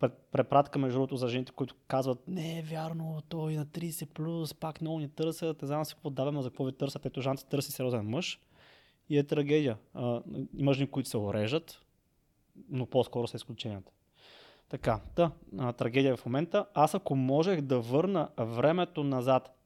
Пре- Препратка между другото за жените, които казват, не е вярно, той на 30 плюс, пак много ни търсят, не знам си какво даваме, за какво ви търсят, ето жената търси сериозен мъж и е трагедия. А, има жени, които се орежат, но по-скоро са изключенията. Така, та, а, трагедия в момента. Аз ако можех да върна времето назад,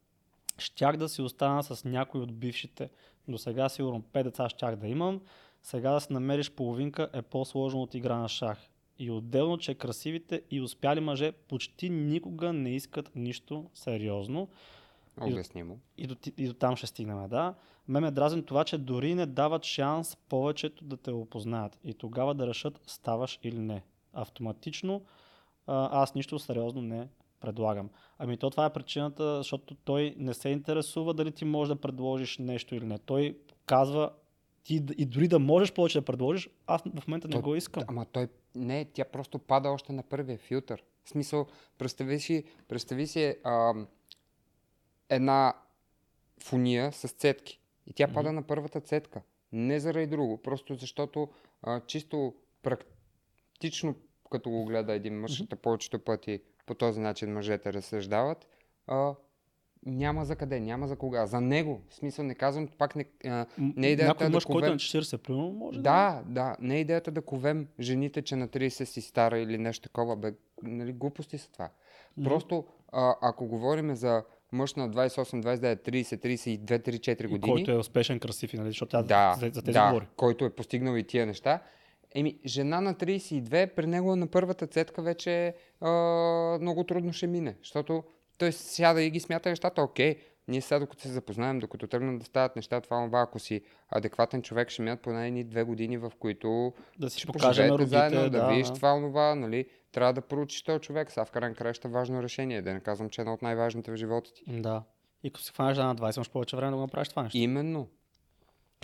щях да си остана с някой от бившите. До сега сигурно 5 деца щях да имам. Сега да си намериш половинка е по-сложно от игра на шах. И отделно, че красивите и успяли мъже почти никога не искат нищо сериозно. Обяснимо. И до, ти- и до там ще стигнем, да. Ме ме дразни това, че дори не дават шанс повечето да те опознаят и тогава да решат ставаш или не. Автоматично а, аз нищо сериозно не предлагам. Ами то това е причината, защото той не се интересува дали ти можеш да предложиш нещо или не. Той казва ти и дори да можеш повече да предложиш, аз в момента не То- го искам. Ама той не, тя просто пада още на първия филтър. В смисъл, представи си, представи си ам, една фуния с цетки. И тя пада на първата цетка. Не заради друго, просто защото а, чисто практично, като го гледа един мъж, mm повечето пъти по този начин мъжете разсъждават, а, няма за къде, няма за кога. За него. В смисъл не казвам, пак не, а, не е идеята Някой да мъж, който е ковем- на 40, примерно, може да. да, да. Не е идеята да ковем жените, че на 30 си стара или нещо такова. Бе, нали, глупости са това. Просто, а, ако говорим за мъж на 28, 29, 30, 32, 34 И години, който е успешен, красив, и, нали, защото тя да, за, за тези да, говори. който е постигнал и тия неща, Еми, жена на 32, при него на първата цетка вече а, много трудно ще мине, защото той сяда и ги смята нещата, окей, ние сега докато се запознаем, докато тръгнат да стават неща, това, това, ако си адекватен човек, ще минат поне едни две години, в които Да си покажем родите, заедно, да, да, видиш да. това, онова, нали, трябва да проучиш този човек. Сега в крайна краща важно решение, да не казвам, че е едно от най-важните в живота ти. Да. И ако си хванеш да на 20, имаш повече време да го направиш това нещо. Именно.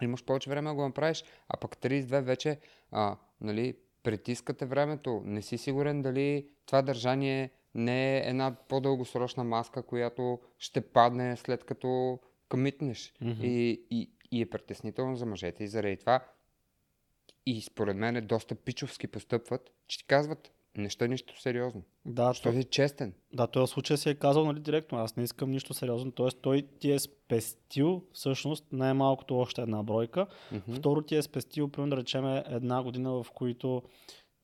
Имаш повече време да го направиш, а пък 32 вече, а, нали, притискате времето. Не си сигурен дали това държание не е една по-дългосрочна маска, която ще падне след като къмитнеш. Мгм. И, и, и е притеснително за мъжете и заради това и според мен е доста пичовски постъпват, че ти казват, нещо е нищо сериозно. Да, Що си честен. Да, той в случая си е казал нали, директно, аз не искам нищо сериозно. Тоест той ти е спестил всъщност най-малкото още една бройка. Мгм. Второ ти е спестил, примерно да речем една година, в, които,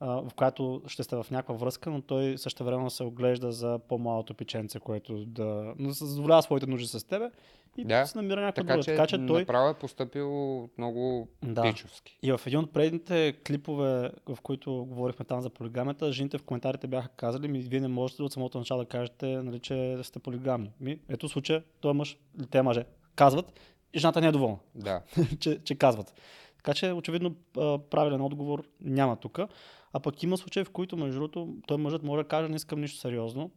в която ще сте в някаква връзка, но той също време се оглежда за по-малото печенце, което да задоволява своите нужди с тебе и Да, се намира някаква Така друга. Така че той... направо е поступил много Да. пичовски. И в един от предните клипове, в които говорихме там за полигамията, жените в коментарите бяха казали, ми вие не можете от самото начало да кажете, нали, че сте полигамни. Ми, ето случая, той е мъж, или те мъже, казват и жената не е доволна, Да. че, че казват. Така че, очевидно, правилен отговор няма тук. А пък има случаи, в които, между другото, той мъжът може да каже, не искам нищо сериозно,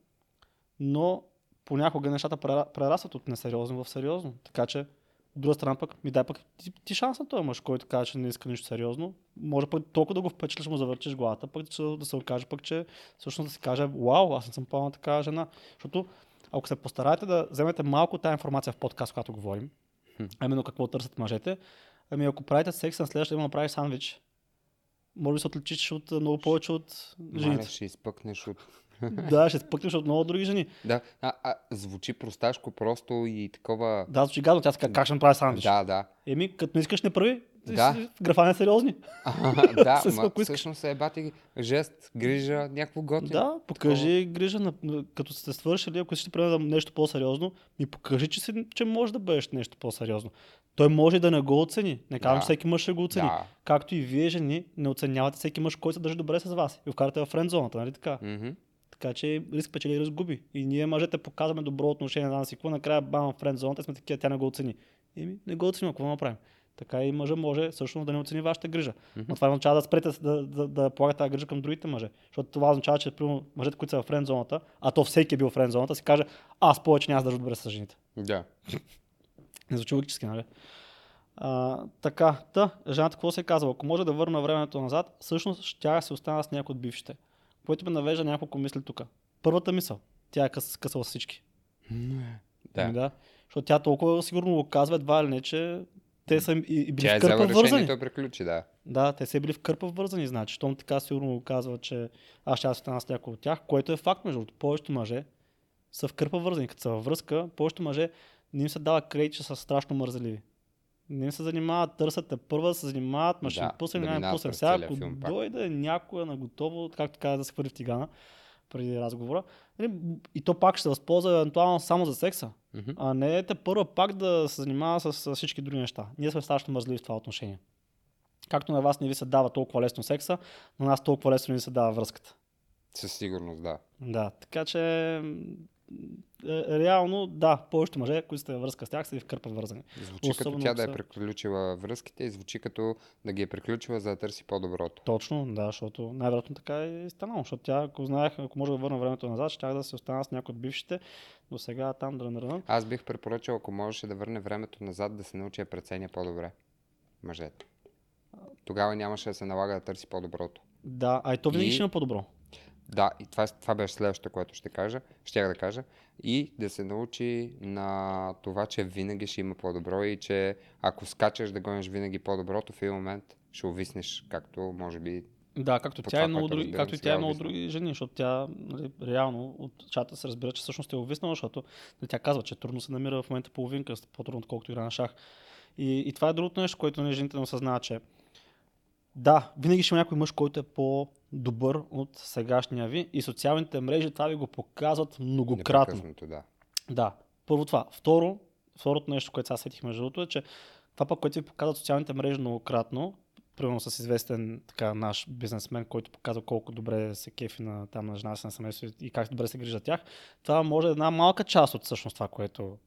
но понякога нещата прера- прерастват от несериозно в сериозно. Така че, от друга страна пък, ми дай пък ти, ти шанс на този мъж, който каже, че не иска нищо сериозно. Може пък толкова да го впечатлиш, му завъртиш главата, пък да се, окаже пък, че всъщност да си каже, вау, аз не съм пълна такава жена. Защото ако се постараете да вземете малко тази информация в подкаст, когато говорим, а именно какво търсят мъжете, ами ако правите секс на следващия да направиш сандвич, може би се отличиш от много повече от жените. ще изпъкнеш от... да, ще спъкнеш от много други жени. Да, а, а, звучи просташко просто и такова... Да, звучи гадно, тя така, как ще направи сандвич? Да, да. Еми, като не искаш, не прави. Да. си графа не сериозни. А, да, ма, всъщност е бати жест, грижа, някакво готино. Да, покажи грижа, на, като сте свършили, ако ще правим нещо по-сериозно, ми покажи, че, си, че може да бъдеш нещо по-сериозно. Той може да не го оцени. Не казвам, Да. всеки мъж ще го оцени. Да. Както и вие, жени, не оценявате всеки мъж, който се държи добре с вас. И вкарате в френд зоната, нали така? Мгм. Така че риск печели и риск губи. И ние мъжете показваме добро отношение на нас и какво накрая бам в френд зоната и сме такива, тя не го оцени. Еми, не го оценим, какво направим? Така и мъжа може всъщност да не оцени вашата грижа. Но това означава да спрете да, да, да полагате тази грижа към другите мъже. Защото това означава, че примерно, мъжете, които са в френд зоната, а то всеки е бил в френд зоната, си каже, аз повече няма да държа добре с жените. Да. Не звучи логически, нали? А, така, та, жената какво се е казала? Ако може да върна времето назад, всъщност ще се остана с някой от бившите. Което ме навежда няколко мисли тук. Първата мисъл, тя е къс, късала всички. Да. Ами да. Защото тя толкова сигурно го казва едва ли не, че те са и, и били Тя е в кърпа взела вързани. да приключи, да. Да, те са били в кърпа вързани, значи. Щом така сигурно го казва, че аз ще остана с някой от тях, което е факт, между другото. Повечето мъже са в кърпа вързани. Като са във връзка, повечето мъже не им се дава кредит, че са страшно мързеливи. Не им се занимават, търсят те първа, се занимават, ма ще Да, пуснем, да няма пуснем. през Сега, ако филм дойде някоя на готово, както каза да се хвърли в тигана преди разговора, нали, и то пак ще се възползва евентуално само за секса. Мгм. А не е те първа пак да се занимава с, с всички други неща. Ние сме страшно мързливи в това отношение. Както на вас не ви се дава толкова лесно секса, на нас толкова лесно ни се дава връзката. Със сигурност, да. Да, така че е, реално, да, повечето мъже, които сте във връзка с тях, са ви в кърпа вързани. Звучи като Особено тя ако да е приключила връзките и звучи като да ги е приключила, за да търси по-доброто. Точно, да, защото най-вероятно така е станало. Защото тя, ако знаех, ако може да върна времето назад, щях да се остана с някой от бившите, до сега там дрън дрън. Аз бих препоръчал, ако можеше да върне времето назад, да се научи да преценя по-добре мъжете. Тогава нямаше да се налага да търси по-доброто. Да, а и то винаги И- ще има по-добро. Да, и това, това беше следващото, което ще кажа, щях да кажа. И да се научи на това, че винаги ще има по-добро и че ако скачаш да гониш винаги по-доброто, в един момент ще увиснеш, както може би Да, както По тя това, е много други, както и тя е много други жени, защото тя нали, реално от чата се разбира, че всъщност е увиснала, защото нали, тя казва, че трудно се намира в момента половинка, по-трудно, отколкото игра на шах. И, и това е другото нещо, което нали, жените не осъзнават, че да, винаги ще има някой мъж, който е по-добър от сегашния ви и социалните мрежи това ви го показват многократно. да. Да, първо това. Второ, второто нещо, което сега сетих между другото е, че това пък, което ви показват социалните мрежи многократно, примерно с известен така, наш бизнесмен, който показва колко добре се кефи на, там, на жена си на семейство и как добре се грижи за тях, това може да е една малка част от всъщност това, което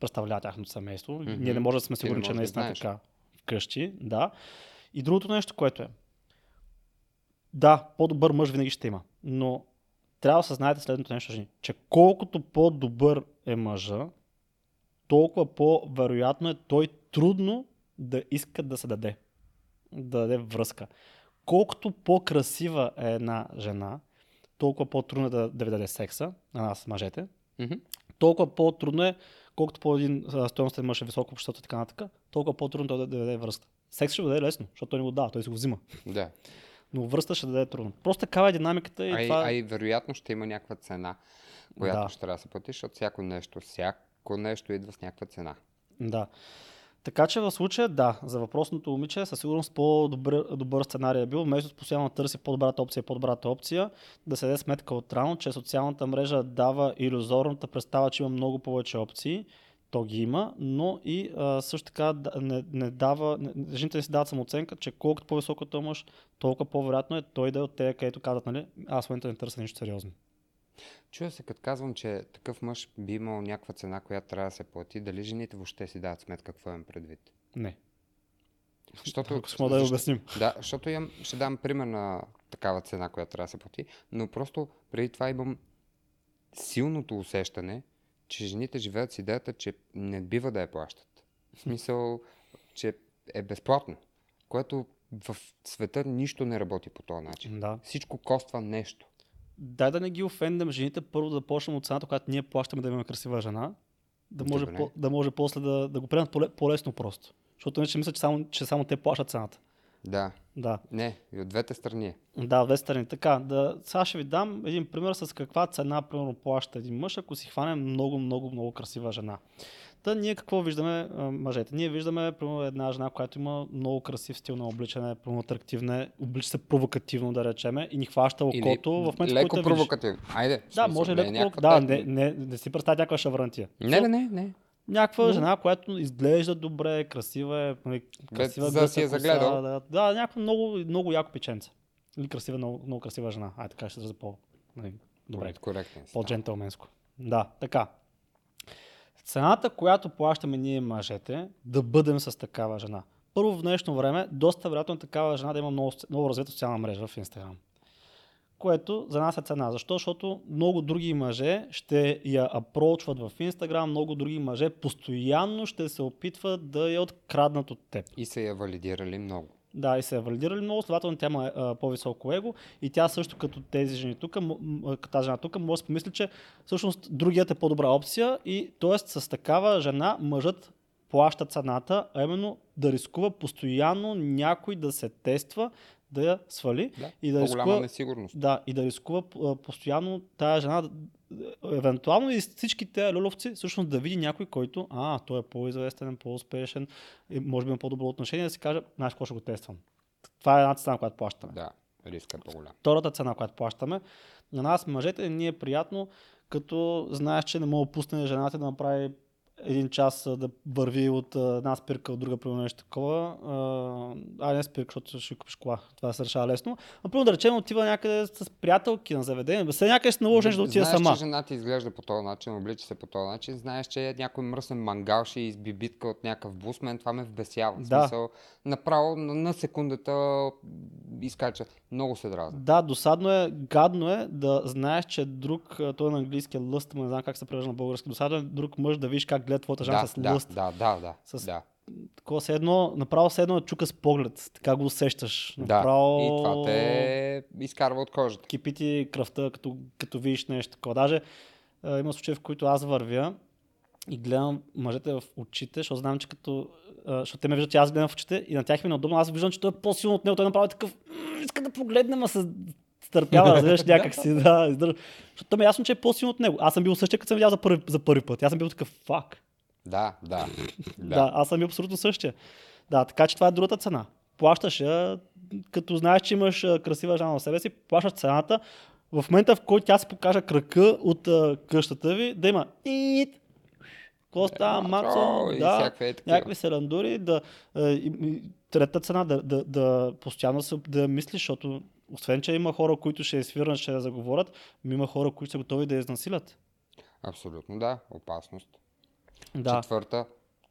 представлява тяхното семейство. Mm-hmm. Ние не можем да сме сигурни, че можеш да наистина е така вкъщи. Да. И другото нещо, което е. Да, по-добър мъж винаги ще има. Но трябва да съзнаете следното нещо, жени, че колкото по-добър е мъжа, толкова по-вероятно е той трудно да иска да се даде. Да даде връзка. Колкото по-красива е една жена, толкова по-трудно е да, да ви даде секса, на нас мъжете, Мгм. толкова по-трудно е, колкото по-един стоеностен мъж е високо обществото и така нататък, толкова по-трудно той да, да даде връзка. Секс ще го даде лесно, защото той не го дава, той си го взима. Да. Но връзка ще даде трудно. Просто такава е динамиката и А, това... а и вероятно ще има някаква цена, която Да. ще трябва да се плати, защото всяко нещо, всяко нещо идва с някаква цена. Да. Така че в случая, да, за въпросното момиче със сигурност по-добър добър сценарий е бил, вместо постоянно търси по-добрата опция, по-добрата опция, да се даде сметка от рано, че социалната мрежа дава иллюзорната представа, че има много повече опции, то ги има, но и а, също така не, не дава, не, жените не си дават самооценка, че колкото по-високо е мъж, толкова по-вероятно е той да е от те, където казват, нали, аз в момента не търся нищо сериозно. Чуя се, като казвам, че такъв мъж би имал някаква цена, която трябва да се плати, дали жените въобще си дават сметка какво имам предвид. Не. Защото, Ако сме да я обясним. Да, защото имам, ще дам пример на такава цена, която трябва да се плати, но просто преди това имам силното усещане, че жените живеят с идеята, че не бива да я плащат. В смисъл, че е безплатно, което в света нищо не работи по този начин. Да. Всичко коства нещо. Дай да не ги офендем жените, първо да почнем от цената, която ние плащаме да имаме красива жена, да може, Добре. по, да може после да, да го приемат по- по-лесно просто. Защото иначе мисля, че само, че само те плащат цената. Да, Да, не, и от двете страни. е. да, две страни. Така, да, сега ще ви дам един пример с каква цена, примерно, плаща един мъж, ако си хване много, много, много красива жена. Та ние какво виждаме мъжете? Ние виждаме, примерно, една жена, която има много красив стил на обличане, примерно атрактивна, облича се провокативно, да речеме, и ни хваща окото в момента, леко който провокативно. Айде. Да, може е леко. Да, не, не, не си представя някаква шаврантия. Не, не, не, не. Някаква Но- жена, която изглежда добре, красива е, нали, красива за да си гъста я коса, загледал. Да, да, някаква много, много яко печенце. Или красива, много, много красива жена. Ай, така ще се по нали, добре, да. по-джентълменско. Да, така. Цената, която плащаме ние мъжете, да бъдем с такава жена. Първо в днешно време, доста вероятно е такава жена да има много, много развита социална мрежа в Инстаграм. Което за нас е цена. Защо? Защото много други мъже ще я апрочват в Инстаграм, много други мъже постоянно ще се опитват да я откраднат от теб. И са я валидирали много. Да, и се е валидирали много, следователно тя има по-високо его и тя също като тези жени тук, тази жена тук, може да помисли, че всъщност другият е по-добра опция и т.е. с такава жена мъжът плаща цената, а именно да рискува постоянно някой да се тества, да я свали Да. и да рискува, несигурност. да, и да рискува постоянно тая жена, евентуално и всички тези люловци, всъщност да види някой, който, а, той е по-известен, по-успешен, и може би има по-добро отношение, да си каже, знаеш какво ще го тествам. Това е една цена, която плащаме. Да, риска е по-голям. Втората цена, която плащаме, на нас мъжете ни е приятно, като знаеш, че не мога да пусне жената да направи един час да върви от една спирка от друга, примерно нещо такова. А, не спирка, защото ще купиш кола. Това се решава лесно. А примерно да речем отива някъде с приятелки на заведение. Все някъде ще наложиш да отида знаеш, сама. че жената изглежда по този начин, облича се по този начин, знаеш, че някой мръсен мангал ще изби битка от някакъв бус, мен това ме вбесява. В Да. Смисъл, направо на, на секундата изкача. Много се дразна. Да, досадно е, гадно е да знаеш, че друг, той на английски е лъст, но не знам как се превежда на български, досадно е друг мъж да видиш как гледа твоята жена Да, с да, лъст. да, да, да, С- да. Такова се едно, направо се едно да чука с поглед. Така го усещаш. Да, Направо... и това те изкарва от кожата. Кипи ти кръвта, като, като видиш нещо такова. Даже а, има случаи, в които аз вървя и гледам мъжете в очите, защото знам, че като... а, Защото те ме виждат, че аз гледам в очите и на тях ми е неудобно. Аз виждам, че той е по-силно от него. Той направи такъв... «М, Иска да погледнем, а се стърпява, разбираш, някак си. Да, издържа. Защото ми е ясно, че е по-силно от него. Аз съм бил същия, като съм видял за първи, за първи път. Аз съм бил такъв фак. Да, да. Да. аз съм бил абсолютно същия. Да, така че това е другата цена. Плащаш я, като знаеш, че имаш красива жена на себе си, плащаш цената. В момента, в който тя се покаже крака от а, къщата ви, да има ит, какво става, Е, Марцо, о, и да, е някакви селандури, да, и, и, трета цена, да, да, да постоянно се, да мислиш, защото освен, че има хора, които ще я свирнат, ще я заговорят, има хора, които са готови да я изнасилят. Абсолютно да, опасност. Да, Четвърта,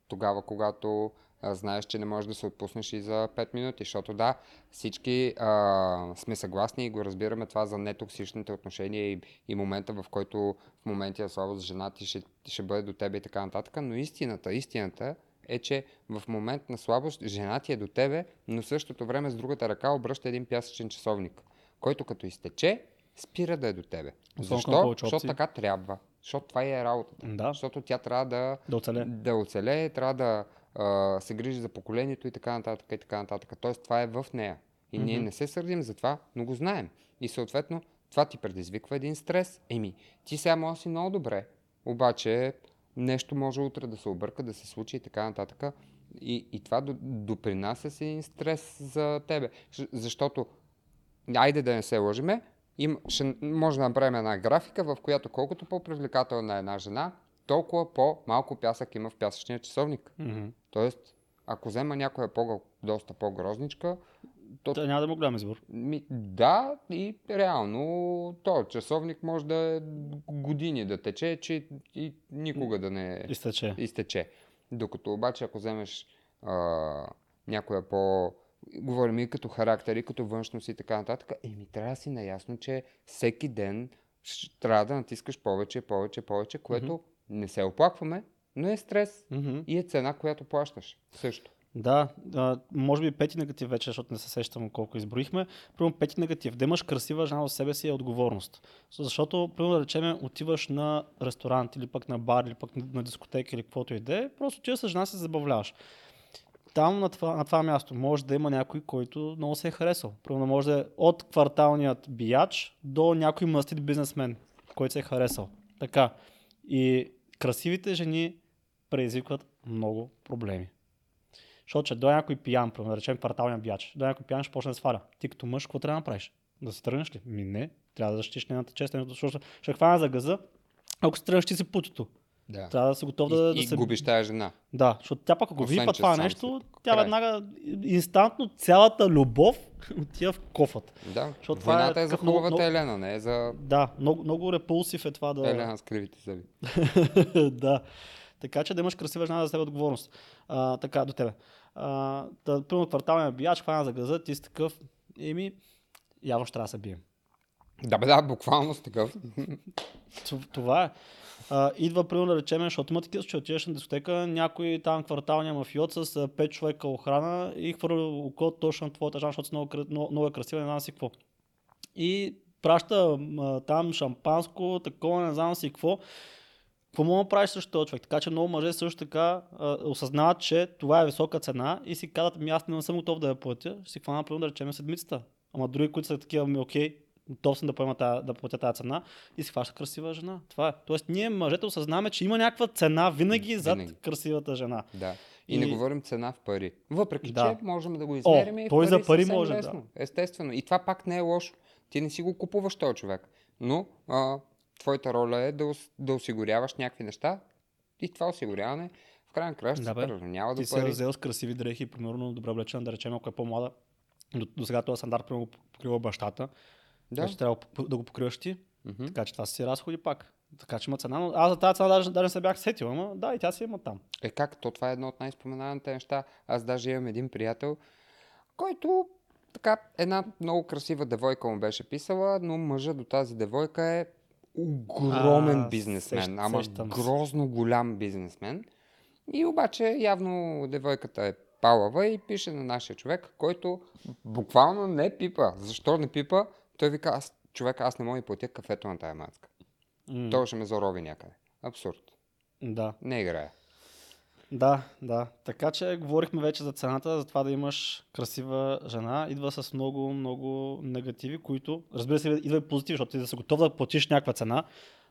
тогава когато а, знаеш, че не можеш да се отпуснеш и за 5 минути, защото да, всички а, сме съгласни и го разбираме това за нетоксичните отношения и, и момента, в който в моменти на слабост жена ти ще, ще бъде до тебе и така нататък, но истината, истината е, че в момент на слабост жена ти е до тебе, но в същото време с другата ръка обръща един пясъчен часовник, който като изтече, спира да е до тебе. Защо? Защото така трябва. Защото това е работата. Да. Защото тя трябва да, да оцеле. да оцелее, трябва да а, се грижи за поколението и така нататък и така нататък. Тоест това е в нея. И ние Мгм. не се сърдим за това, но го знаем. И съответно това ти предизвиква един стрес. Еми, ти сега може си много добре, обаче нещо може утре да се обърка, да се случи и така нататък. И, и това до- допринася си един стрес за тебе. Защото, айде да не се лъжиме, им, ще, може да направим една графика, в която колкото по-привлекателна е една жена, толкова по-малко пясък има в пясъчния часовник. Мгм. Тоест, ако взема някоя по- доста по-грозничка, то Та няма да има голям избор. ми, да, и реално този часовник може да е години да тече, че и никога да не Изтече. изтече. Докато обаче, ако вземеш а, някоя по... Говорим и като характер, и като външност и така нататък, еми трябва да си наясно, че всеки ден трябва да натискаш повече, повече, повече, което не се оплакваме, но е стрес Мгм. и е цена, която плащаш също. Да, а, може би пети негатив вече, защото не се сещам колко изброихме. Примерно пети негатив. Да имаш красива жена в себе си е отговорност. Защото, примерно да речем, отиваш на ресторант или пък на бар, или пък на, дискотека или каквото и да е, просто че с жена се забавляваш. Там на това, на това място може да има някой, който много се е харесал. Примерно може да е от кварталният бияч до някой мастит бизнесмен, който се е харесал. Така. И красивите жени предизвикват много проблеми. Защото че до някой пиян, да речем кварталния бияч, до някой пиян ще почне да сваля. Ти като мъж, какво трябва да направиш? Да се тръгнеш ли? Ми не, трябва да защитиш нейната чест, защото ще, хвана за газа, ако се тръгнеш ти си путито. Да. Трябва да си готов да, и, да и се... губиш тази жена. Да, защото тя пък ако види това нещо, си тя край. веднага инстантно цялата любов отива в кофата. Да. Защото това е Войната е, за хубавата много- Елена, не е за Да, много, много репулсив е това да... Елена с кривите зъби. да. Така че да имаш красива жена за себе отговорност. А, така, до тебе. А, да, примерно кварталния бияч, хвана за газа, ти си такъв, еми, явно ще трябва да се бием. Да, бе, да, буквално с такъв. Това е. А, идва, примерно, да речем, защото има такива, че отидеш на дискотека, някой там кварталния мафиот с а, 5 човека охрана и хвърля око точно на твоята жена, защото много, много, много е красива, не знам си какво. И праща а, там шампанско, такова, не знам си какво. Какво мога да правиш срещу този човек? Така че много мъже също така а, осъзнават, че това е висока цена и си казват, ми аз не съм готов да я платя, ще си хвана, примерно, да речем седмицата. Ама други, които са такива, ми окей, готов съм да, поема тая, да платя тази цена и си хваща красива жена. Това е. Тоест ние мъжете осъзнаваме, че има някаква цена винаги зад Винаги. красивата жена. Да. И, не И- говорим цена в пари. Въпреки, Да. че можем да го измерим и в той за пари може, да. лесно. Естествено. И това пак не е лошо. Ти не си го купуваш този човек. Но а, твоята роля е да, да осигуряваш някакви неща и това осигуряване в крайна краща Да, се бе. Ти до си пари. раздел с красиви дрехи, примерно добре облечена, да речем, ако е по-млада. До, до сега този стандарт примерно покрива бащата. Да. Вече трябва да го- покриваш ти. Мгм. Така че това си разходи пак. Така че има цена. Но аз за тази цена даже, даже не се бях сетил, ама да, и тя си има там. Е как? То това е едно от най-споменаните неща. Аз даже имам един приятел, който така една много красива девойка му беше писала, но мъжа до тази девойка е огромен А, бизнесмен, сещ- ама сещам грозно голям бизнесмен. И обаче явно девойката е палава и пише на нашия човек, който буквално не пипа. Защо не пипа? Той вика, аз, човек, аз не мога да платя кафето на тая мацка. М, Той ще ме зарови някъде. Абсурд. Да. Не играе. Да, да. Така че говорихме вече за цената, за това да имаш красива жена. Идва с много, много негативи, които, разбира се, идва и позитив, защото ти да си готов да платиш някаква цена.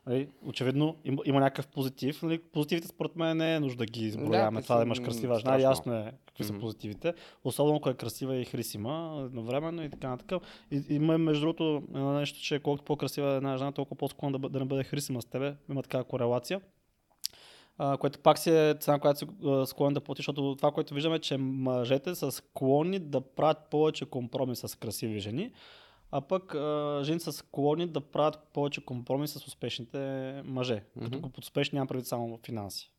Нали, очевидно има, има някакъв позитив. Нали, позитивите според мен не е нужда да ги изброяваме. те това да имаш красива жена, ясно е какви са позитивите. Особено ако е красива и хрисима, едновременно и така нататък. И, има между другото едно нещо, че колкото по-красива е една жена, толкова по-склонна да, да не бъде хрисима с тебе. Има такава корелация. А, което пак си е цена, която си склонен да платиш, защото това, което виждаме, е, че мъжете са склонни да правят повече компромис с красиви жени, а пък а, жени са склонни да правят повече компромис с успешните мъже. Mm-hmm. Като под успешни нямам предвид само финанси.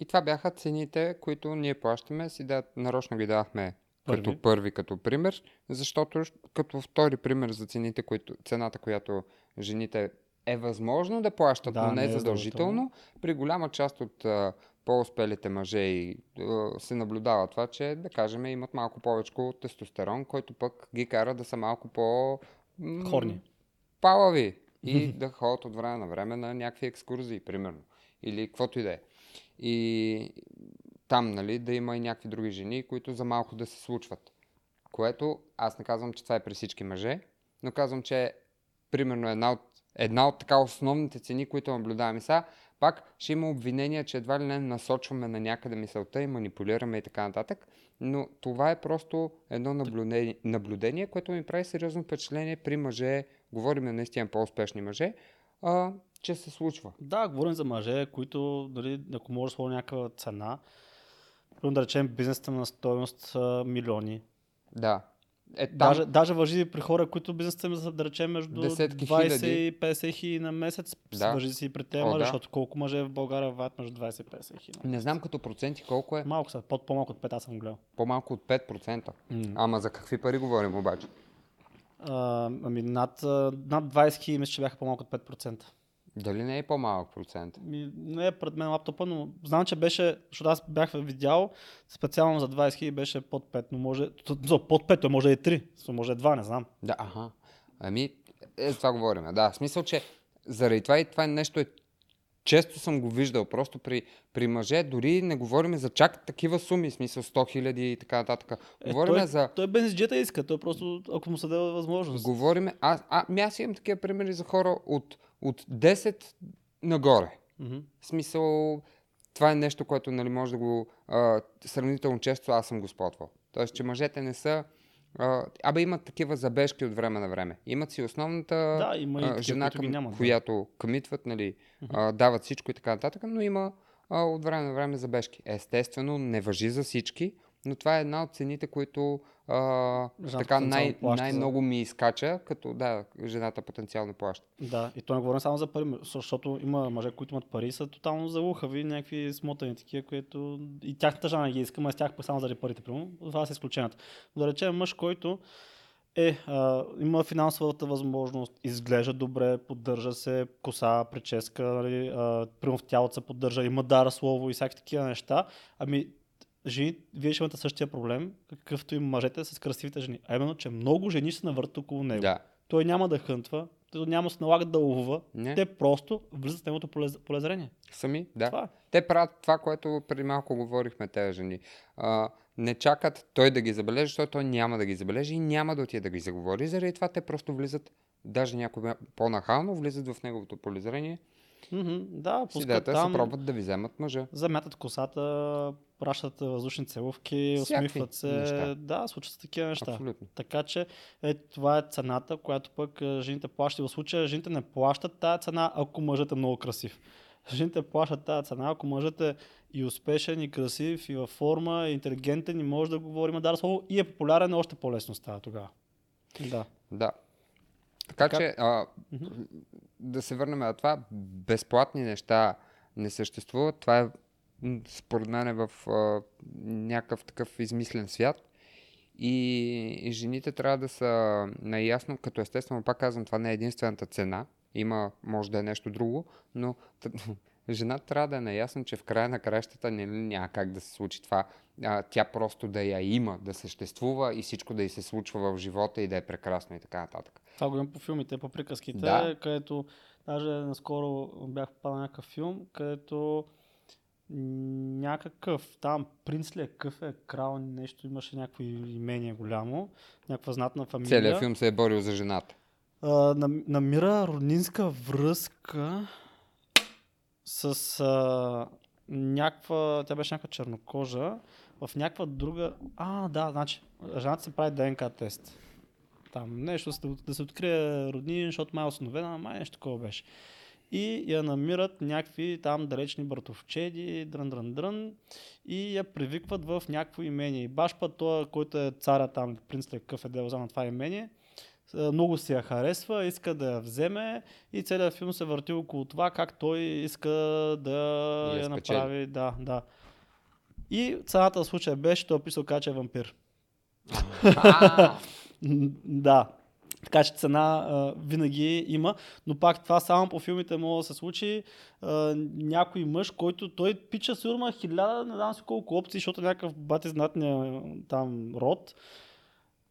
И това бяха цените, които ние плащаме. Си да, нарочно ги давахме Първи. като първи, като пример, защото като втори пример за цените, които, цената, която жените е възможно да плащат, Да, но не е задължително. При голяма част от а, по-успелите мъже и, а, се наблюдава това, че да кажем имат малко повече тестостерон, който пък ги кара да са малко по... м, Хорни. Палави и да ходят от време на време на някакви екскурзии, примерно. Или каквото и да е. И там, нали, да има и някакви други жени, които за малко да се случват. Което аз не казвам, че това е при всички мъже, но казвам, че примерно една от, една от така основните цени, които наблюдаваме. Сега пак ще има обвинения, че едва ли не насочваме на някъде мисълта и манипулираме и така нататък, но това е просто едно наблюдение, наблюдение което ми прави сериозно впечатление при мъже, говорим наистина по-успешни мъже, а, че се случва. Да, говорим за мъже, които, дали, ако може да сложи някаква цена, да речем бизнесът на стоеност милиони. Да. Е, там, Даже, даже въжи при хора, които бизнесът им да речем, между Десетки 20 хиляди. и 50 хиляди на месец. Да. Въжи си и при тези мъже, да. защото колко мъже в България ваят между 20 и 50 хиляди. не знам като проценти колко е. Малко са, под, по-малко от 5 аз съм гледал. По-малко от 5%. М. Ама за какви пари говорим обаче? А, ами над, над 20 хиляди мисля, че бяха по-малко от 5%. Дали не е по-малък процент? Ми, не е пред мен лаптопа, но знам, че беше, защото аз бях видял специално за 20 хиляди беше под 5, но може, то- под 5, той може и 3, то може и 2, не знам. Да, аха. Ами, е, за това говорим. Да, в смисъл, че заради това и това нещо е често съм го виждал. Просто при, при мъже дори не говорим за чак такива суми, в смисъл 100 хиляди и така нататък. Е, Говорим той, за... той бензиджета иска, той просто, ако му се даде възможност. Говориме... А, а, аз имам такива примери за хора от, от 10 нагоре. Мгм. В смисъл, това е нещо, което нали, може да го а, сравнително често аз съм го спотвал. Тоест, че мъжете не са... А, абе имат такива забежки от време на време. Имат си основната Да, има и такива, жена, към нямат, която комитват, нали, а, дават всичко и така нататък, но има а, от време на време забежки. Естествено, не въжи за всички, но това е една от цените, които а, Жената така най- за- най-много ми изкача, като да, жената потенциално плаща. Да, и то не говорим само за пари, защото има мъже, които имат пари и са тотално залухави, някакви смотани такива, които и тяхната жена ги иска, ама с тях само заради парите, примерно. Това са изключенията. Да речем мъж, който е, а, има финансовата възможност, изглежда добре, поддържа се, коса, прическа, нали, а, в тялото се поддържа, има дар слово и всякакви такива неща. Ами, жени, вие ще имате същия проблем, какъвто и мъжете с красивите жени. А именно, че много жени се навъртат около него. Да. Той няма да хънтва, той няма се налага да ловува. Не. Те просто влизат в неговото полез, полезрение. Сами, да. Това е. Те правят това, което преди малко говорихме тези жени. А, не чакат той да ги забележи, защото той няма да ги забележи и няма да отиде да ги заговори. Заради това те просто влизат, даже някой по-нахално, влизат в неговото полезрение. Мгм, да, пускат там, се пробват да ви вземат мъжа. замятат косата, пращат въздушни целувки, Всякакви усмихват се. неща. Да, случват се такива неща. Абсолютно. Така че е, това е цената, която пък е, жените плащат. В случая жените не плащат тази цена, ако мъжът е много красив. Жените плащат тази цена, ако мъжът е и успешен, и красив, и във форма, и интелигентен, и може да говори има дар слово, и е популярен, още по-лесно става тогава. Да. Да. Така, Така- че а, да се върнем на това, безплатни неща не съществуват. Това е според мен е в а, някакъв такъв измислен свят. И, и жените трябва да са наясно, като естествено, пак казвам, това не е единствената цена. Има, може да е нещо друго, но жената трябва да е наясна, че в края на кращата не, няма как да се случи това. А, тя просто да я има, да съществува и всичко да й се случва в живота и да е прекрасно и така нататък. Това го имам по филмите, по приказките, Да. където даже наскоро бях попадал на някакъв филм, където някакъв там принц ли е, къв е, крал, нещо, имаше някакво имение голямо, някаква знатна фамилия. Целият филм се е борил за жената. а, нам- намира роднинска връзка с а, някаква, тя беше някаква чернокожа, в някаква друга, а да, значи, жената се прави ДНК тест. Там нещо, да, се открие роднин, защото май е осиновена, май нещо такова беше. и я намират някакви там далечни братовчеди, дрън, дрън, дрън и я привикват в някакво имение. И баш път той, който е царя там, принц ли какъв е дел на това имение, много си я харесва, иска да я вземе и целият филм се върти около това как той иска да я я направи. Да, да. И цената в случая беше, той е писал как че е вампир. Да. Така че цена а, винаги има, но пак това само по филмите може да се случи. А, някой мъж, който той пича сигурно хиляда, не знам си колко опции, защото някакъв бати знатния там род.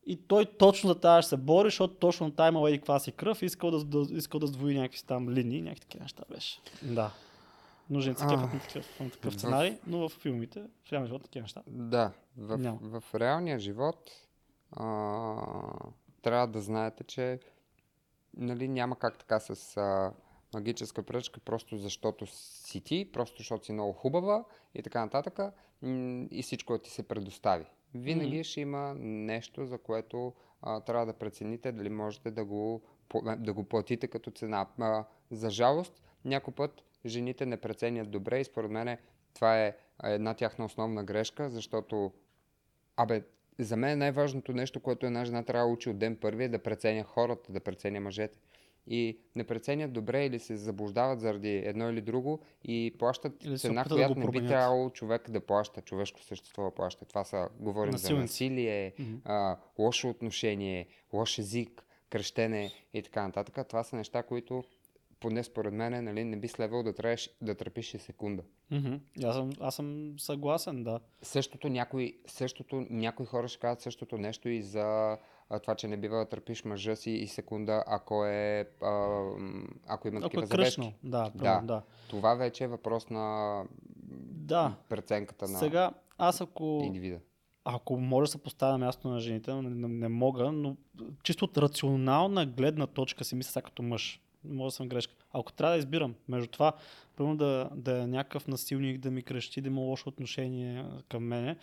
И той точно за тази ще се бори, защото точно тая имала и каква си кръв искал да, да, искал да сдвои някакви там линии, някакви такива неща беше. Да. Нужен си кефът на такъв, на такъв в- сценарий, но в филмите, в реалния живот такива неща. да, в, Няма. в реалния живот а, трябва да знаете, че нали, няма как така с а, магическа пръчка, просто защото си ти, просто защото си много хубава и така нататък, и всичко ти се предостави. Винаги Мгм. ще има нещо, за което а, трябва да прецените дали можете да го, да го платите като цена. А, за жалост, някой път жените не преценят добре и според мен това е една тяхна основна грешка, защото Абе, за мен най-важното нещо, което една жена трябва да учи от ден първи е да преценя хората, да преценя мъжете. И не преценят добре или се заблуждават заради едно или друго и плащат Или цена, да която го не би трябвало човек да плаща, човешко същество да плаща. Това са, говорим Насилници. за насилие, Мгм. а, лошо отношение, лош език, кръщене и така нататък. Това са неща, които поне според мен нали, не би следвало да, трябваш, да тръпиш и секунда. Мгм. Аз, съм, аз съм съгласен, да. Същото някои, същото, някои хора ще кажат същото нещо и за а, това, че не бива да търпиш мъжа си и секунда, ако е а, ако има Ако такива е забежки. кръшно, да, Да. да. Това вече е въпрос на Да, преценката на сега аз ако, индивида. ако може да се поставя на място на жените, не, не мога, но чисто от рационална гледна точка си мисля като мъж. Може да съм грешка. Ако трябва да избирам между това, примерно да, да е някакъв насилник, да ми крещи, да има лошо отношение към мене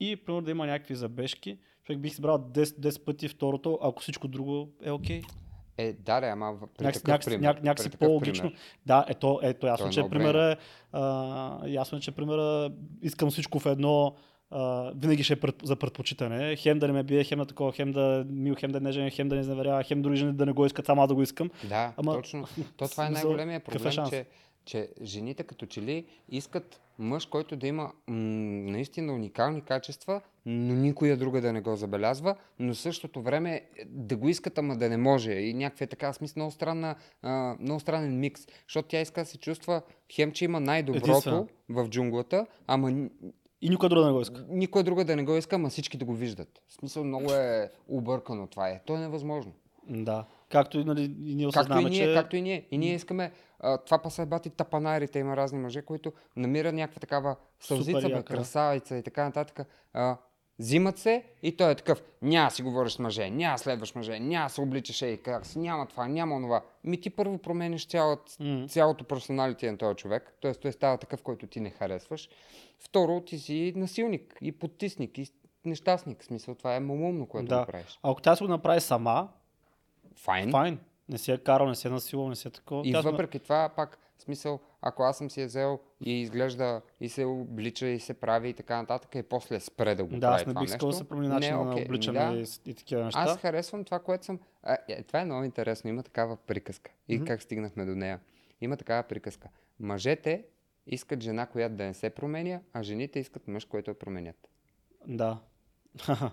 и примерно да има някакви забежки, човек бих избрал 10, 10 пъти второто, ако всичко друго е окей. Е, да, да, ама при Някакси, такъв някакси, пример. няк, някакси по-логично. пример. Да, ето, ето ясно, То е че примера е, а, ясно е, че примера искам всичко в едно, а, винаги ще е пред, за предпочитане. Хем да не ме бие, хем да такова, хем да мил, хем да е нежен, хем да не изневерява, хем други жени да не го искат, само аз да го искам. Да, Ама- точно. То това е най-големия е проблем, че, че жените като че ли искат мъж, който да има м- наистина уникални качества, но никоя друга да не го забелязва, но в същото време е, да го искат, ама да не може. И някаква така смисъл, много, странна, а, много странен микс. Защото тя иска да се чувства, хем, че има най-доброто в джунглата, ама И никой друг да не го иска. никой друга да не го иска, ама всички да го виждат. В смисъл, много е объркано това е. То е невъзможно. Да. Както и, нали, и ние Както и осъзнаваме, ние, че... както и ние. И ние искаме, а, това па са бати тапанарите, има разни мъже, които намират някаква такава сълзица, бе, красавица и така нататък. А, взимат се и той е такъв, няма си говориш с мъже, няма следваш мъже, няма се обличаш и как си, няма това, няма онова. Ми ти първо промениш цялото, М. цялото персоналите на този човек, т.е. той става такъв, който ти не харесваш. Второ, ти си насилник и подтисник и нещастник. В смисъл, това е малумно, което Да. го правиш. А ако тя си го направи сама, Файн. файн. Не си е карал, не си е насилал, не си е такова. И Тя въпреки това, пак, смисъл, ако аз съм си я взел и изглежда и се облича и се прави и така нататък, и после спре да го Да, прави аз не бих искал да се промени не е начина на окей. обличане Да. и, и такива неща. Аз харесвам това, което съм... А, е, това е много интересно. Има такава приказка. И Мгм. как стигнахме до нея. Има такава приказка. Мъжете искат жена, която да не се променя, а жените искат мъж, който я променят. Да. така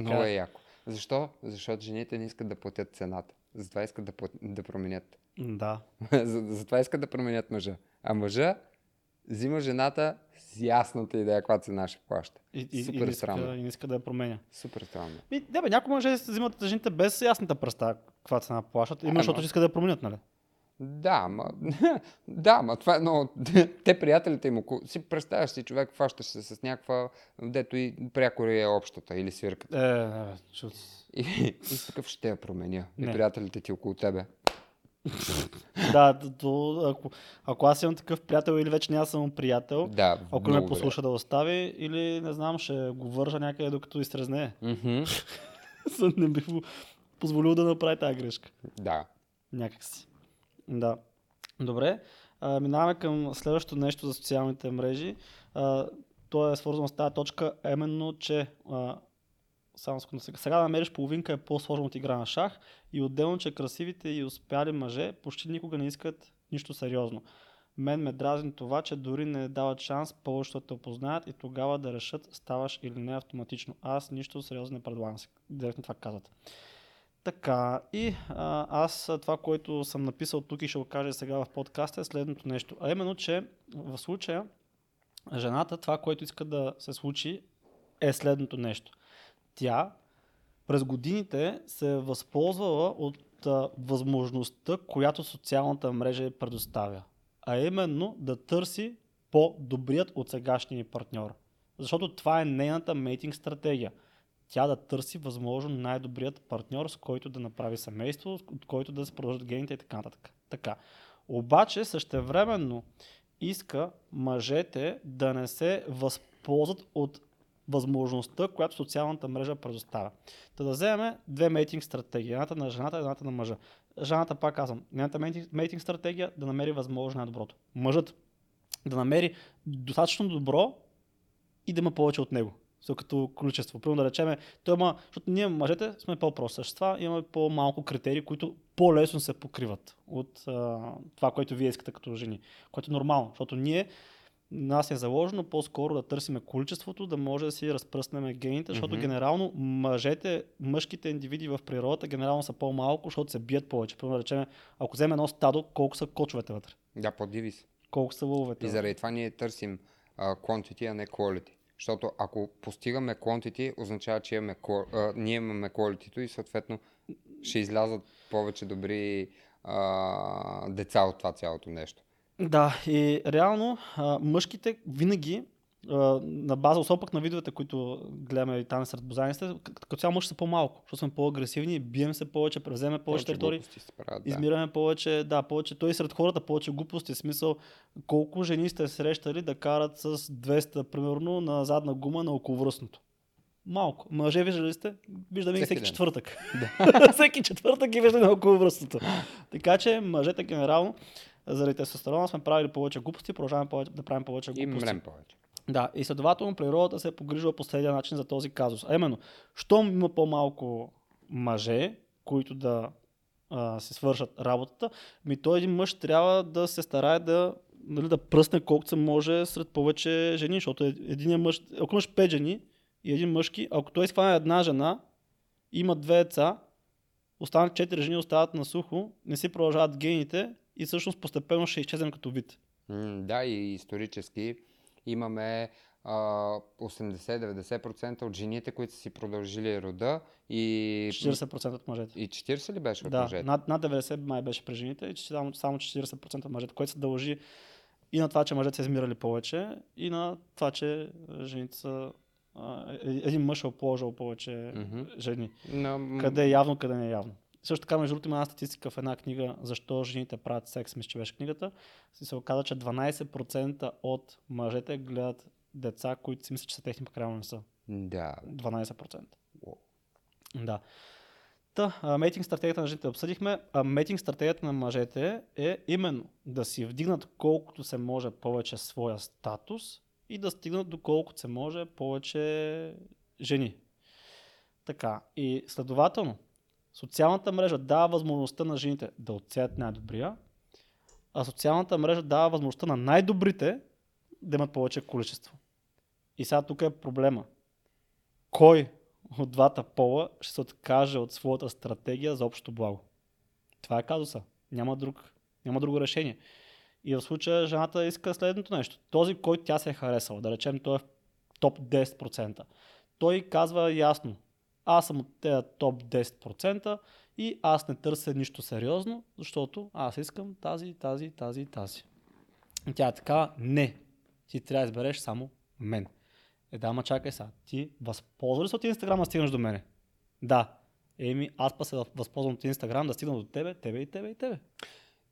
Много е яко. Защо? Защото жените не искат да платят цената. Затова искат да, да променят. Да. За- Затова искат да променят мъжа. А мъжа взима жената с ясната идея, каква цена ще плаща. И, и, Супер и, не странно. иска, и не иска да я променя. Супер странно. И, да, бе, някои мъже се взимат жените без ясната представа каква цена плащат, именно защото искат да я променят, нали? Да, ма, да, ма това е много... Те приятелите им, около- си представяш си човек, фащаш се с някаква, дето и пряко е общата или свирката. Е, бе, чут. И, и такъв ще я променя. И Не. приятелите ти около тебе. Да, то, ако, ако аз имам такъв приятел или вече няма съм приятел, Да, ако ме послуша да остави, или не знам, ще го вържа някъде докато изтрезне. Мгм. не бих позволил да направи тази грешка. Да. Някакси. Да. Добре, а, минаваме към следващото нещо за социалните мрежи. А, то е свързано с тази точка, именно, че а, само сега, сега да намериш половинка е по-сложно от игра на шах и отделно, че красивите и успяли мъже почти никога не искат нищо сериозно. Мен ме дразни това, че дори не дават шанс повечето да те опознаят и тогава да решат ставаш или не автоматично. Аз нищо сериозно не предлагам. Директно това казват. Така, и а, аз това, което съм написал тук и ще го кажа сега в подкаста е следното нещо. А именно, че в случая жената това, което иска да се случи е следното нещо. Тя през годините се е възползвала от а, възможността, която социалната мрежа е предоставя. А именно да търси по-добрият от сегашния партньор. Защото това е нейната мейтинг стратегия – тя да търси възможно най-добрият партньор, с който да направи семейство, от който да се продължат гените и така нататък. Така. Обаче същевременно иска мъжете да не се възползват от възможността, която социалната мрежа предоставя. Та да вземем две мейтинг стратегии. Едната на жената, едната на мъжа. Жената, пак казвам, мейтинг, мейтинг стратегия да намери възможно най-доброто. Мъжът да намери достатъчно добро и да има повече от него като количество. Примерно да речеме, той има, защото ние мъжете сме по-прости същества, имаме по-малко критерии, които по-лесно се покриват от а, това, което вие искате като жени, което е нормално, защото ние нас е заложено по-скоро да търсиме количеството, да може да си разпръснем гените, защото mm-hmm. генерално мъжете, мъжките индивиди в природата генерално са по-малко, защото се бият повече. Примерно да речем, ако вземе едно стадо, колко са кочовете вътре? Да, по-диви си. Колко са лъвовете? И заради това ние търсим uh, quantity, а не quality. Защото ако постигаме quantity, означава, че имаме, а, ние имаме quality и съответно ще излязат повече добри а, деца от това цялото нещо. Да, и реално а, мъжките винаги на база, особено пък на видовете, които гледаме и там сред бозаниците, като цяло мъж са по-малко, защото сме по-агресивни, бием се повече, превземе повече територии, да. измираме повече, да, повече, той сред хората повече глупости, смисъл колко жени сте срещали да карат с 200, примерно, на задна гума на околовръстното. Малко. Мъже виждали сте? Виждаме всеки, всеки четвъртък. Да. всеки четвъртък ги виждаме на околовръстното. така че мъжете генерално заради тестостерона сме правили повече глупости, продължаваме повече, да правим повече глупости. И мрем повече. Да, и следователно природата се е погрижила по следния начин за този казус. А именно, щом има по-малко мъже, които да а, се свършат работата, ми той един мъж трябва да се старае да, нали, да пръсне колкото се може сред повече жени, защото един мъж, ако имаш пет жени и един мъжки, ако той изхване една жена, има две деца, останат четири жени, остават на сухо, не си продължават гените и всъщност постепенно ще изчезнем като вид. Mm, да, и исторически имаме а, 80-90% от жените, които са си продължили рода и... 40% от мъжете. И 40 ли беше от да, мъжете? Над, над 90 май беше при жените и само, само 40% от мъжете, което се дължи и на това, че мъжете са измирали повече, и на това, че жените са е, един мъж е положил повече mm-hmm. жени. No, къде е явно, къде не е явно. Също така, между другото, има една статистика в една книга, защо жените правят секс, мисля, че беше книгата. Си се оказа, че 12% от мъжете гледат деца, които си мислят, че са техни, пък реално не са. Да. 12%. Wow. Да. Та, мейтинг стратегията на жените обсъдихме. А мейтинг стратегията на мъжете е именно да си вдигнат колкото се може повече своя статус и да стигнат доколкото се може повече жени. Така. И следователно, Социалната мрежа дава възможността на жените да отсеят най-добрия, а социалната мрежа дава възможността на най-добрите да имат повече количество. И сега тук е проблема. Кой от двата пола ще се откаже от своята стратегия за общото благо? Това е казуса. Няма, друг, няма друго решение. И в случая жената иска следното нещо. Този, който тя се е харесала, да речем, той е в топ 10%. Той казва ясно, аз съм от тези топ 10% и аз не търся нищо сериозно, защото аз искам тази, тази, тази тази. И тя е така, не, ти трябва да избереш само мен. Е, да, ма чакай сега, ти възползва ли се от Инстаграм да стигнеш до мене? Да. Еми, аз па се възползвам от Инстаграм да стигна до тебе, тебе и тебе и тебе.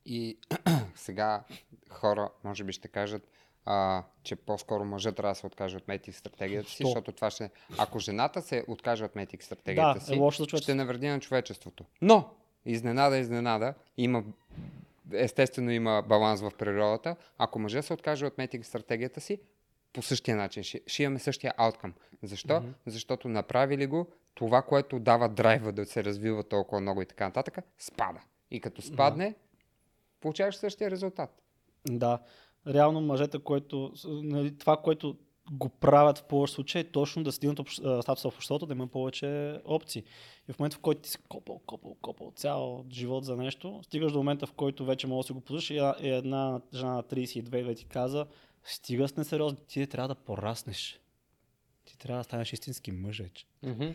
И сега хора, може би ще кажат, а, че по-скоро мъжът трябва да се откаже от метик стратегията си, защото това ще... Ако жената се откаже от метик стратегията да, си, е лошо ще навреди на човечеството. Но, изненада, изненада, има естествено има баланс в природата. Ако мъжа се откаже от метинг стратегията си, по същия начин. Ще, ще имаме същия ауткъм. Защо? Mm-hmm. Защото направили го, това, което дава драйва да се развива толкова много и така нататък, спада. И като спадне, да. получаваш същия резултат. Да. Реално мъжете, което, нали, това, което го правят в повече случаи, е точно да стигнат общ, статуса в обществото, да има повече опции. И в момента, в който ти си копал, копал, копал цял живот за нещо, стигаш до момента, в който вече можеш да си го позволиш и една жена на 32 да ти каза, стига с несериозно, ти трябва да пораснеш. Ти трябва да станеш истински мъж вече. Mm-hmm.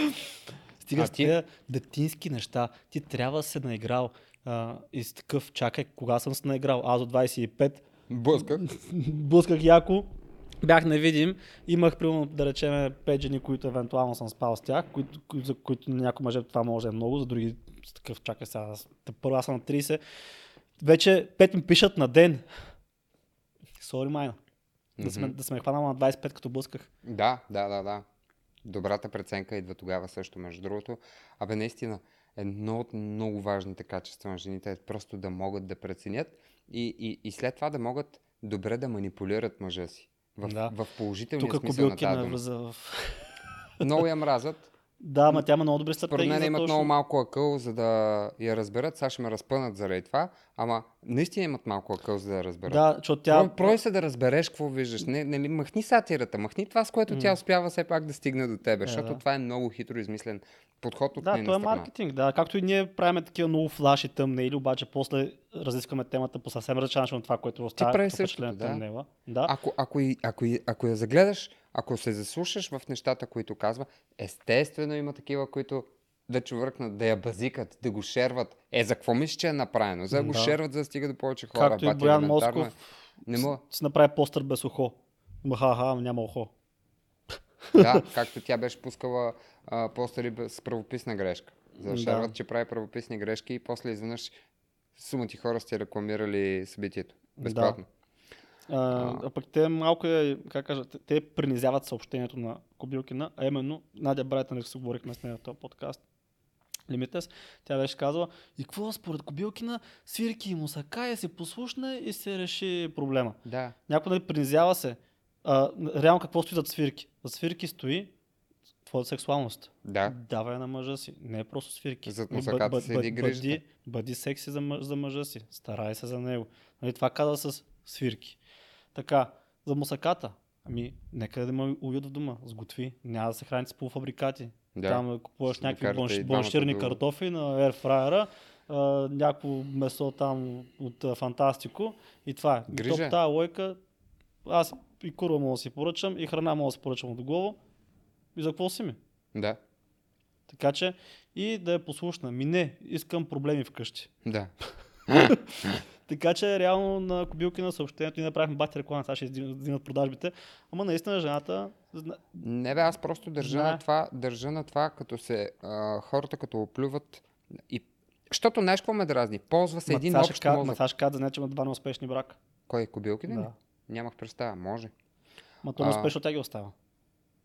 стига а с тези детински неща. Ти трябва да се наиграл. А, и с такъв, чакай, кога съм се наиграл? Аз от 25. Блъсках. Блъсках яко. Бях невидим. Имах, примерно, да речем, пет жени, които евентуално съм спал с тях, които, за които някои мъже това може да е много, за други с такъв, чакай сега, първо аз съм на 30. Вече пет ми пишат на ден. Сори, майна. Mm-hmm. Да сме, да сме хванал на 25, като блъсках. Да, да, да, да. Добрата преценка идва тогава също, между другото. Абе, наистина, едно от много важните качества на жените е просто да могат да преценят и, и, и след това да могат добре да манипулират мъжа си. В, да. в положителния Тук смисъл на тази дума. В... Много я мразят. Да, ма тя има много добри стратегии. Според мен имат точно... много малко акъл, за да я разберат. Сега ще ме разпънат заради това. Ама наистина имат малко акъл, за да я разберат. Да, защото тя... Прой се да разбереш какво виждаш. Не, не, махни сатирата, махни това, с което mm. тя успява все пак да стигне до тебе. Yeah, защото да. това е много хитро измислен подход от Да, то е маркетинг, да. Както и ние правим такива много флаши тъмнели, обаче после разискваме темата по съвсем различен начин от това, което остава. Ти прави също, да. да. Ако, ако, ако, ако, ако я загледаш, ако се заслушаш в нещата, които казва, естествено има такива, които да чувъркнат, да я базикат, да го шерват. Е, за какво мислиш, че е направено? За да го шерват, за да стига до повече хора. Както и Боян Москов не му... си направи постър без ухо. Маха, няма ухо. Да, както тя беше пускала а, постъри с правописна грешка. За да шерват, че прави правописни грешки и после изведнъж сума ти хора сте рекламирали събитието. Безплатно. Да. А, а пък те малко е, как кажа, те принизяват съобщението на Кобилкина, а именно Надя Брайтън, се говорихме с нея в този подкаст. Лимитес, тя беше казала, и какво според Кобилкина, свирки и мусакая се послушна и се реши проблема. Да. Някой нали принизява се. А, реално какво стои зад свирки? Зад свирки стои твоята сексуалност. Да. Давай на мъжа си. Не е просто свирки. Зад мусаката се бъди, бъди, бъди секси за, мъж, за мъжа си. Старай се за него. Нали, това каза с свирки. Така, за мусаката. Ами, нека да има уют в дома, сготви. Няма да се храните с полуфабрикати. Да. Там купуваш някакви бланширни до... картофи на ерфрайера, някакво месо там от а, фантастико и това е. Грижа. Топ тази лойка, аз и курва мога да си поръчам, и храна мога да си поръчам от голово. И за какво си ми? Да. Така че и да е послушна. Ми не, искам проблеми вкъщи. Да. Така че реално на кобилки на съобщението и направихме бати реклама, сега ще издигнат продажбите. Ама наистина жената... Не бе, аз просто държа, на това, държа на това, като се а, хората като оплюват и защото знаеш какво ме дразни? Ползва се един общ ка, мозък. Ма да знае, че има два неуспешни брака. Кой? Кобилки да. Нямах представа. Може. Ма то неуспешно тя ги остава.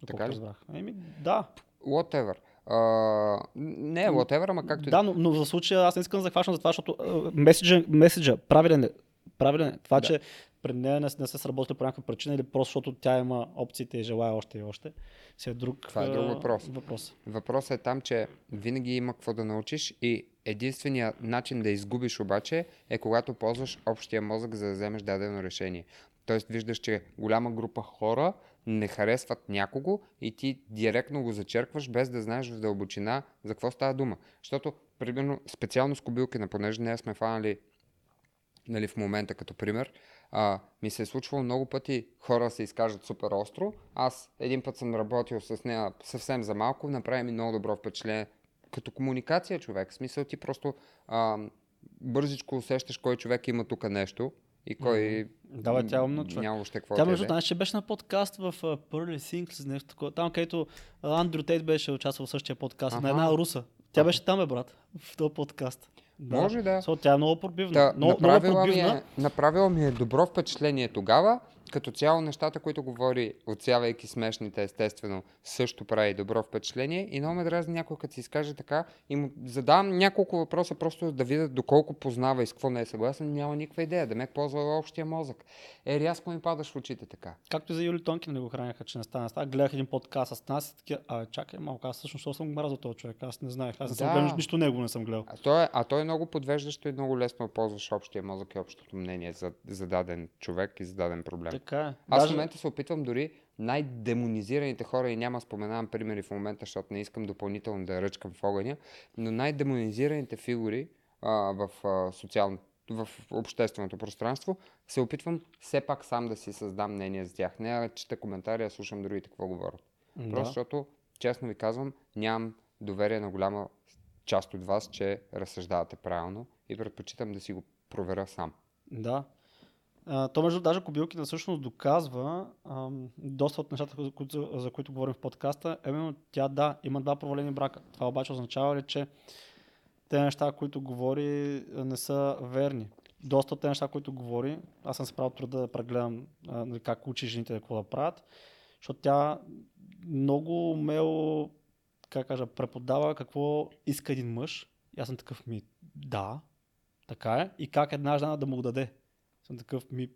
Така ли? Еми, да. Whatever. Uh, не, whatever, ама както Да, но, но в случая аз не искам да захващам за това, защото меседжа, меседжа правилен е. Правилен е. Това, да. че пред нея не, не са сработили по някаква причина или просто защото тя има опциите и желая още и още, си е друг, Това е друг въпрос. въпрос. Въпросът е там, че винаги има какво да научиш и единственият начин да изгубиш обаче е когато ползваш общия мозък за да вземеш дадено решение. Тоест виждаш, че голяма група хора не харесват някого и ти директно го зачеркваш, без да знаеш в дълбочина за какво става дума. Защото, примерно, специално с кобилкина, понеже не сме фанали нали, в момента като пример, а, ми се е случвало много пъти хора се изкажат супер остро. Аз един път съм работил с нея съвсем за малко, направи ми много добро впечатление. Като комуникация човек, в смисъл ти просто а, бързичко усещаш кой човек има тук нещо и кой mm-hmm. Да, тя е умна човек. Няма още какво Тя между другото, че беше на подкаст в uh, Pearly Things, нещо такова. Там, където Андрю Тейт беше участвал в същия подкаст, ага. на една руса. Тя беше там, бе, брат, в този подкаст. Да. Може да. So, тя е много пробивна. Да, много, направила, много пробивна. Ми е, направила ми е добро впечатление тогава, като цяло нещата, които говори, отсявайки смешните, естествено, също прави добро впечатление. И много ме дразни някой, като си изкаже така и му задавам няколко въпроса, просто да видя доколко познава и с какво не е съгласен. Няма никаква идея. Да ме ползва общия мозък. Е, рязко ми падаш в очите така. Както и за Юли Тонкин не го храняха, че не стана. Става, гледах един подкаст с нас и такива, а чакай малко, аз всъщност съм мразил този човек, аз не знаех, аз не съм Да. гледал нищо него не съм гледал. А той, е, а той е много подвеждащо и много лесно ползваш общия мозък и общото мнение за, за даден човек и за даден проблем. Така е. Аз Даже- в момента се опитвам дори най-демонизираните хора, и няма споменавам примери в момента, защото не искам допълнително да ръчкам в огъня, но най-демонизираните фигури а, в, а, социално, в общественото пространство, се опитвам все пак сам да си създам мнение за тях. Не чета коментари, а слушам другите какво говорят. Да. Просто защото, честно ви казвам, нямам доверие на голяма част от вас, че разсъждавате правилно и предпочитам да си го проверя сам. Да. То между даже Кобилкина всъщност доказва ам, доста от нещата, за които, за които говорим в подкаста. Именно тя да, има два провалени брака. Това обаче означава ли, че те неща, които говори, не са верни. Доста от те неща, които говори, аз съм се правил труда да прегледам а, нали, как учи жените какво да правят, защото тя много умело, как кажа, преподава какво иска един мъж. И аз съм такъв ми, да, така е. И как една жена да му го даде. Съм такъв ми.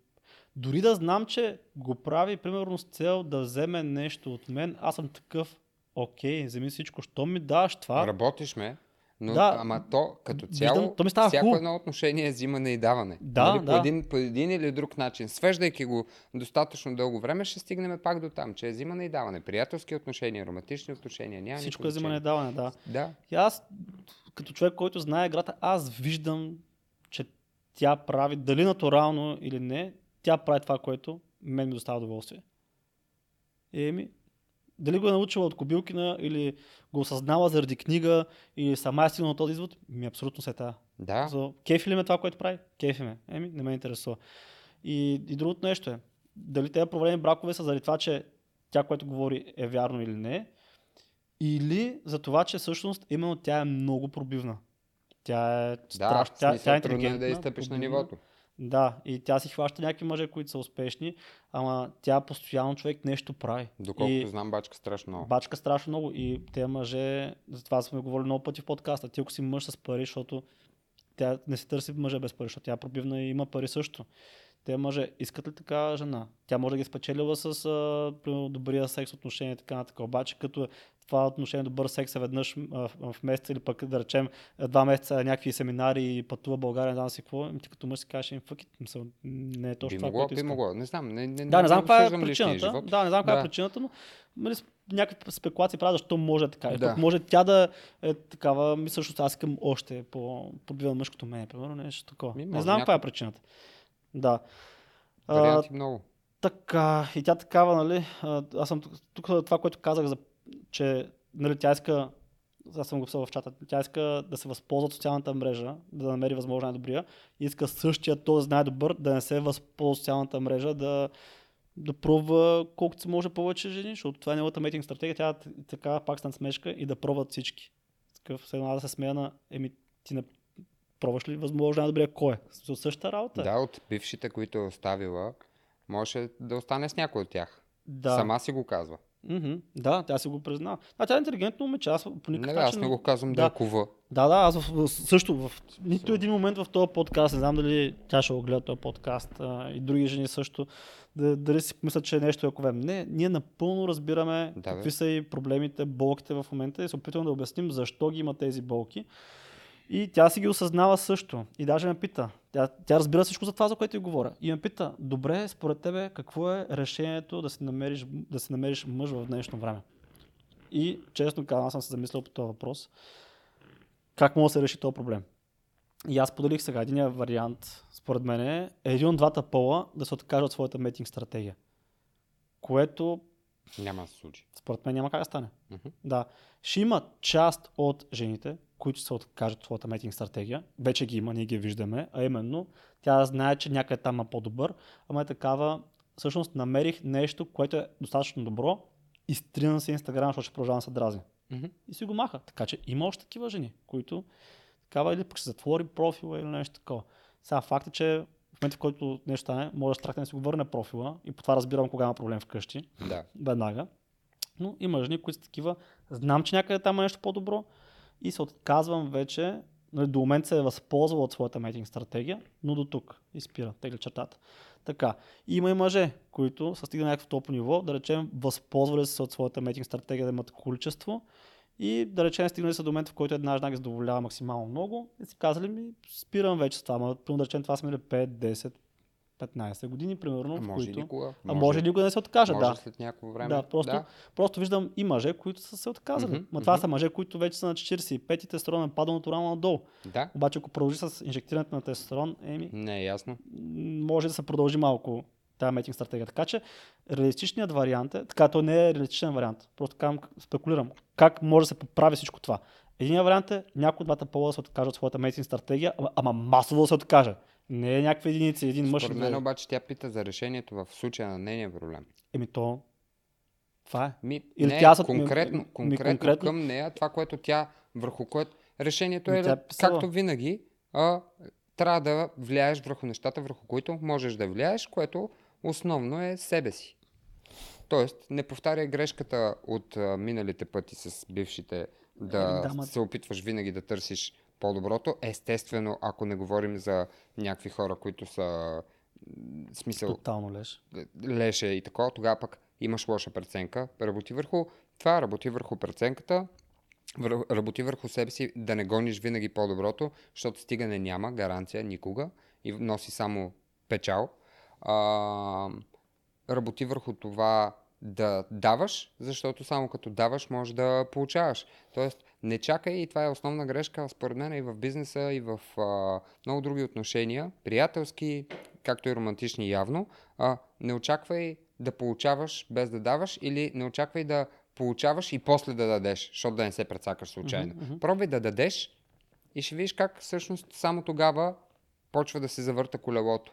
Дори да знам, че го прави, примерно, с цел да вземе нещо от мен, аз съм такъв, окей, вземи всичко, що ми даваш това. Работиш ме, но Да. ама то като Виждам, цяло, то ми става всяко хубаво. едно отношение е взимане и даване. Да, нали? да. По, един, по един или друг начин. Свеждайки го достатъчно дълго време, ще стигнем пак до там, че е взимане и даване. Приятелски отношения, романтични отношения, няма Всичко е взимане и даване, да. Да, И аз, като човек, който знае играта, аз виждам, тя прави, дали натурално или не, тя прави това, което мен ми доставя удоволствие. Еми, дали го е научила от Кобилкина или го осъзнава заради книга или сама е стигнала на този извод, ми абсолютно се е тая. да. За кефи ли ме това, което прави? Кефи ме. Еми, не ме интересува. И, и другото нещо е, дали тези проблеми бракове са заради това, че тя, което говори е вярно или не, или за това, че всъщност именно тя е много пробивна. Тя е Да, страшна, в тя, тя е трудно е да изтъпиш на нивото. Да, и тя си хваща някакви мъже, които са успешни, ама тя постоянно човек нещо прави. Доколкото И- знам, бачка страшно много. Бачка страшно много и те мъже, за това сме говорили много пъти в подкаста, ти ако си мъж с пари, защото тя не се търси мъже без пари, защото тя пробивна и има пари също. Те мъже искат ли така жена? Тя може да ги спечелила с а, добрия секс отношение и така нататък. Обаче като това отношение добър секс е веднъж в, в месец или пък да речем е, два месеца някакви семинари и пътува България, не знам си какво, ами ти като мъж си кажеш, им fuck it, не е точно би това, могло, което би искам. могло. Не знам, не, не, Да, не знам каква е причината. Да, не знам каква Да. е причината, но нали, някакви спекулации правят, защо може е така. И Да. пък може тя да е такава, ми също аз искам още по подбиван мъж като мен, примерно, нещо такова. Ми, не знам каква е причината. Да. Варианти много. така, и тя такава, нали, аз съм тук, тук това, което казах, за, че нали, тя иска, аз съм го писал в чата, тя иска да се възползва от социалната мрежа, да намери възможно най-добрия, иска същия този най-добър да не се възползва от социалната мрежа, да, да пробва колкото се може повече жени, защото това е неговата мейтинг стратегия, тя т- така пак стан смешка и да пробват всички. Такъв, аз да се смея на, еми, ти не пробваш ли възможно най-добрия кой е? Същата работа. е. Да, от бившите, които е оставила, може да остане с някой от тях. да. Сама си го казва. Мгм, Да, тя си го призна. А тя е интелигентно момиче, аз по Не, никакъв бе, аз начин... не го казвам да, Да. е кува. Да, да, аз в, също в нито един момент в този подкаст, не знам дали тя ще го гледа този подкаст а, и други жени също, да, дали си мислят, че е нещо яковем. Не, ние напълно разбираме Да, бе. какви са и проблемите, болките в момента и се опитваме да обясним защо ги има тези болки. И тя си ги осъзнава също. И даже ме пита. Тя, тя разбира всичко за това, за което ти говоря. И ме пита, добре, според тебе, какво е решението да си намериш, да си намериш мъж в днешно време? И честно казвам, аз съм се замислял по този въпрос. Как може да се реши този проблем? И аз поделих сега един вариант, според мен е един от двата пола да се откаже от своята метинг стратегия. Което Няма да се случи. според мен няма как да стане. Мгм. Да. Ще има част от жените, които се откажат от своята метинг стратегия. Вече ги има, ние ги виждаме. А именно, тя знае, че някъде там е по-добър, ама е такава, всъщност намерих нещо, което е достатъчно добро, изтрина се Инстаграм, защото ще продължавам да се дразни. Мгм. И си го маха. Така че има още такива жени, които такава или пък ще затвори профила или нещо такова. Сега факт е, че В момента, в който нещо стане, може да страхне да си го върне профила и по това разбирам кога има проблем вкъщи. Да. Веднага. Но има жени, които са такива. Знам, че някъде там е нещо по-добро и се отказвам вече. Нали, до момента се е възползвал от своята мейтинг стратегия, но до тук. И спира, тегля чертата. Така. Има и мъже, които са стигнали някакво топ ниво, да речем, възползвали се от своята мейтинг стратегия да имат количество и да речем, стигнали са до момента, в който една жена ги задоволява максимално много и си казали ми, спирам вече с това. Ма, да речем, това сме 5, 10, 15 години, примерно, А може които... никога. А може никога да не се откаже, може да. след някакво време. Да, просто, Да. просто виждам и мъже, които са се отказали. Мгм, Ма това мгм. са мъже, които вече са на 45 и тестостерон падал натурално надолу. да. Обаче ако продължи с инжектирането на тестостерон, еми, Не е ясно. може да се продължи малко тази метинг стратегия. Така че реалистичният вариант е, така той не е реалистичен вариант, просто казвам, спекулирам, как може да се поправи всичко това. Единият вариант е някой от двата пола да се откаже от своята метинг стратегия, ама, ама масово да се откаже. Не е някакви единици, един мъж. Според и мен две- обаче тя пита за решението в случая на нейния проблем. Еми то, това е. Ми, Или не, тя са- конкретно, ми- ми конкретно, конкретно- към нея, това, което тя, върху което решението Ми е, тя е да, писала. както винаги, а, трябва да влияеш върху нещата, върху които можеш да влияеш, което основно е себе си. Тоест, не повтаряй грешката от а, миналите пъти с бившите, да, Е, да, ма- се опитваш винаги да търсиш по-доброто. Естествено, ако не говорим за някакви хора, които са смисъл Тотално леш. леше и такова, тогава пък имаш лоша преценка. Работи върху това, работи върху преценката, работи върху себе си, да не гониш винаги по-доброто, защото стигане няма, гаранция никога и носи само печал. А, работи върху това да даваш, защото само като даваш може да получаваш. Тоест, не чакай и това е основна грешка, според мен и в бизнеса, и в а, много други отношения, приятелски, както и романтични явно. А, не очаквай да получаваш без да даваш или не очаквай да получаваш и после да дадеш, защото да не се прецакаш случайно. Мгм, мгм. Пробвай да дадеш и ще видиш как всъщност само тогава почва да се завърта колелото.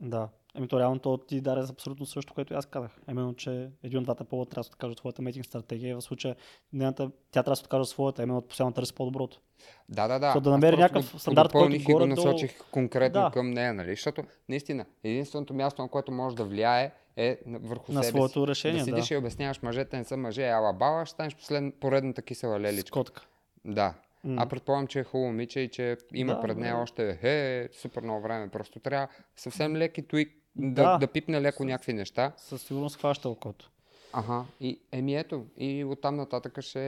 Да. Еми то реално то ти даде за абсолютно също, което аз казах. Именно, че един от двата пола трябва да откаже от своята мейтинг стратегия. В случая нейната, тя трябва да откаже от своята, именно постоянно търси по-доброто. Да, да, да. Защото да намери някакъв го стандарт, който и го насочих конкретно Да. към нея, нали? Защото наистина единственото място, на което може да влияе е върху На себе своето си. решение, да седиш да. и обясняваш мъжете не са мъже, ала баба, ще станеш послед... поредната кисела леличка. Скотка. Да. М. А предполагам, че е хубаво момиче и че има Да, пред нея бе. още е, супер много време. Просто трябва съвсем леки туик да, Да. да пипне леко някакви неща. Със сигурност хваща окото. Ага, и еми ето, и оттам нататък ще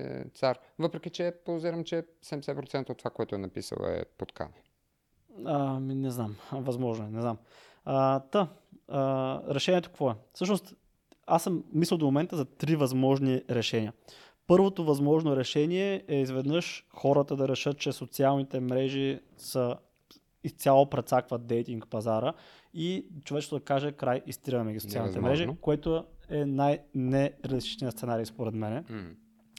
е цар. Въпреки, че подозирам, че 70% от това, което е написал е подкана. Ами не знам. Възможно е, не знам. А, та, а, решението какво е? Всъщност, аз съм мислил до момента за три възможни решения. Първото възможно решение е изведнъж хората да решат, че социалните мрежи са изцяло прецакват дейтинг пазара и човечеството да каже край, изтриваме ги социалните мрежи, което е най-нереалистичният сценарий според мен. М,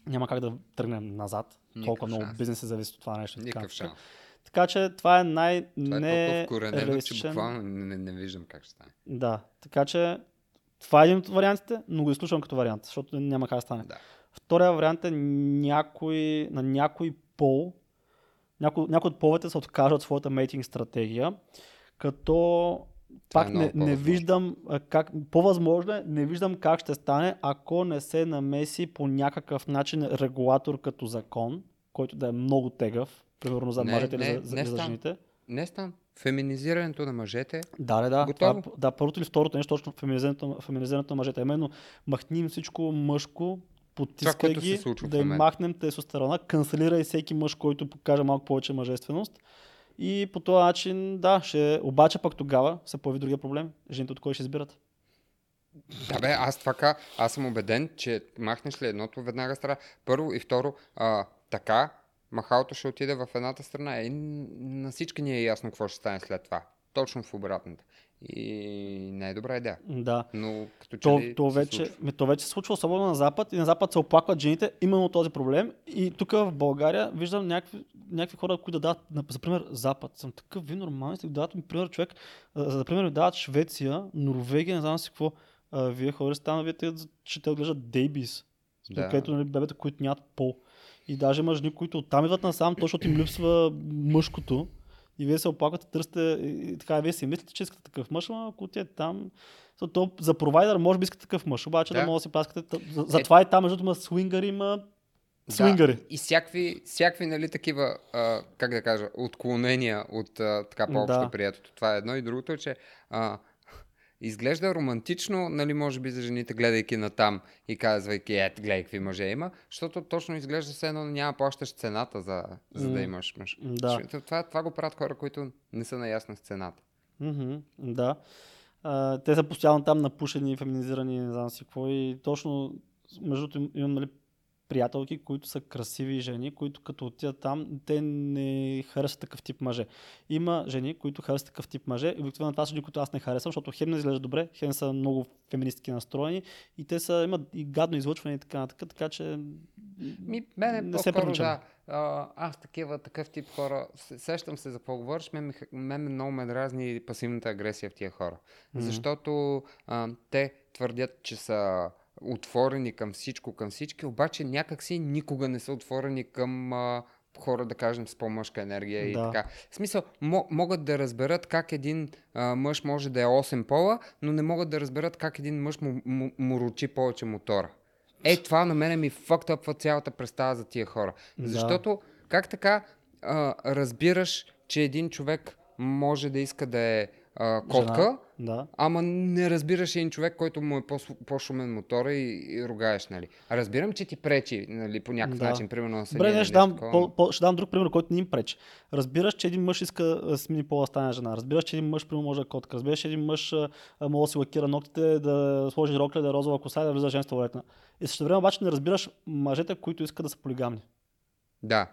Няма как да тръгнем назад. Никакъв Толкова много шанс. бизнеси зависи от това нещо. така Никакъв нататък. шанс. Така че това е най Това е толкова вкоренено, че нереалистичен. буквално не, не, не виждам как ще стане. Да, така че това е един от вариантите, но го изслушвам като вариант, защото няма как да стане. Да. Втория вариант е някой, на някой пол, някой, някой от половете се откаже от своята мейтинг стратегия, като е пак много не, не виждам как, по-възможно е, не виждам как ще стане, ако не се намеси по някакъв начин регулатор като закон, който да е много тегъв, примерно за Не, мъжете или не, за, за, не за става. жените. Не стан. Феминизирането на мъжете. Да, да, да. Готово. Това, да, първото или второто нещо, точно феминизирането, феминизирането на мъжете. Именно махни им всичко мъжко, потискай което се ги, да им махнем тестостерона, канцелирай всеки мъж, който покаже малко повече мъжественост. И по този начин, да, ще... Обаче пък тогава се появи другия проблем. Жените от кой ще избират? Да бе, аз това аз съм убеден, че махнеш ли едното, веднага страда. Първо и второ, а, така, махалото ще отиде в едната страна и н- на всички ни е ясно какво ще стане след това. Точно в обратната. И не е добра идея. Да. Но като че То, ли то, се вече, ми, то вече се случва особено на Запад и на Запад се оплакват жените именно този проблем. И тук в България виждам някакви, някакви хора, които да дадат, на- за пример, Запад. Съм такъв, ви нормални сте, дават ми пример човек. За пример ми дават Швеция, Норвегия, не знам си какво. А, вие хора стана, вие те, че те отглеждат дейбис. Да. Да. Където нали, бебета, които нямат пол. И даже има жени, които оттам идват насам, точно им липсва мъжкото. И вие се оплаквате, търсите и, така, вие си мислите, че искате такъв мъж, ама ако отидете там, то, то, за провайдер може би искате такъв мъж, обаче да, Да. може да си паскате. За, затова и там, между има свингъри, има свингъри. Да, и всякакви, всякакви нали, такива, а, как да кажа, отклонения от а, така по-общо Да. приятелство. Това е едно и другото е, че а, изглежда романтично, нали, може би за жените, гледайки на там и казвайки, ето, гледай какви мъже има, защото точно изглежда все едно няма плащаш цената за, за да имаш мъж. да. Това, това го правят хора, които не са наясни с цената. Да. А, те са постоянно там напушени, феминизирани, не знам си какво. И точно, между другото, им- имам нали, приятелки, които са красиви жени, които като отидат там, те не харесват такъв тип мъже. Има жени, които харесват такъв тип мъже. И обикновено това са жени, които аз не харесвам, защото хем не изглеждат добре, хем са много феминистки настроени и те са, имат и гадно излъчване и така нататък, така че Ми, мене не се привличам. да. Аз такива, такъв тип хора, се- сещам се за какво говориш, мен, мен много ме дразни пасивната агресия в тия хора. Мгм. Защото а, те твърдят, че са отворени към всичко, към всички, обаче някакси никога не са отворени към а, хора, да кажем, с по-мъжка енергия и Да. така. В смисъл, мо- могат да разберат как един а, мъж може да е 8 пола, но не могат да разберат как един мъж му, му, му ручи повече мотора. Е, това на мене ми фактъпва цялата представа за тия хора. Да. Защото как така а, разбираш, че един човек може да иска да е а, котка, Жена. да. ама не разбираш един човек, който му е по- по-шумен мотора и, и ругаеш, нали? А разбирам, че ти пречи, нали, по някакъв Да. начин, примерно на Добре, не, или ще дам, такова. по, по, ще дам друг пример, който не им пречи. Разбираш, че един мъж иска да смени пола стане жена. Разбираш, че един мъж примерно може да е котка. Разбираш, че един мъж може да си лакира ногтите, да сложи рокля, да е розова коса и да влиза женска туалетна. И също време обаче не разбираш мъжете, които искат да са полигамни. Да.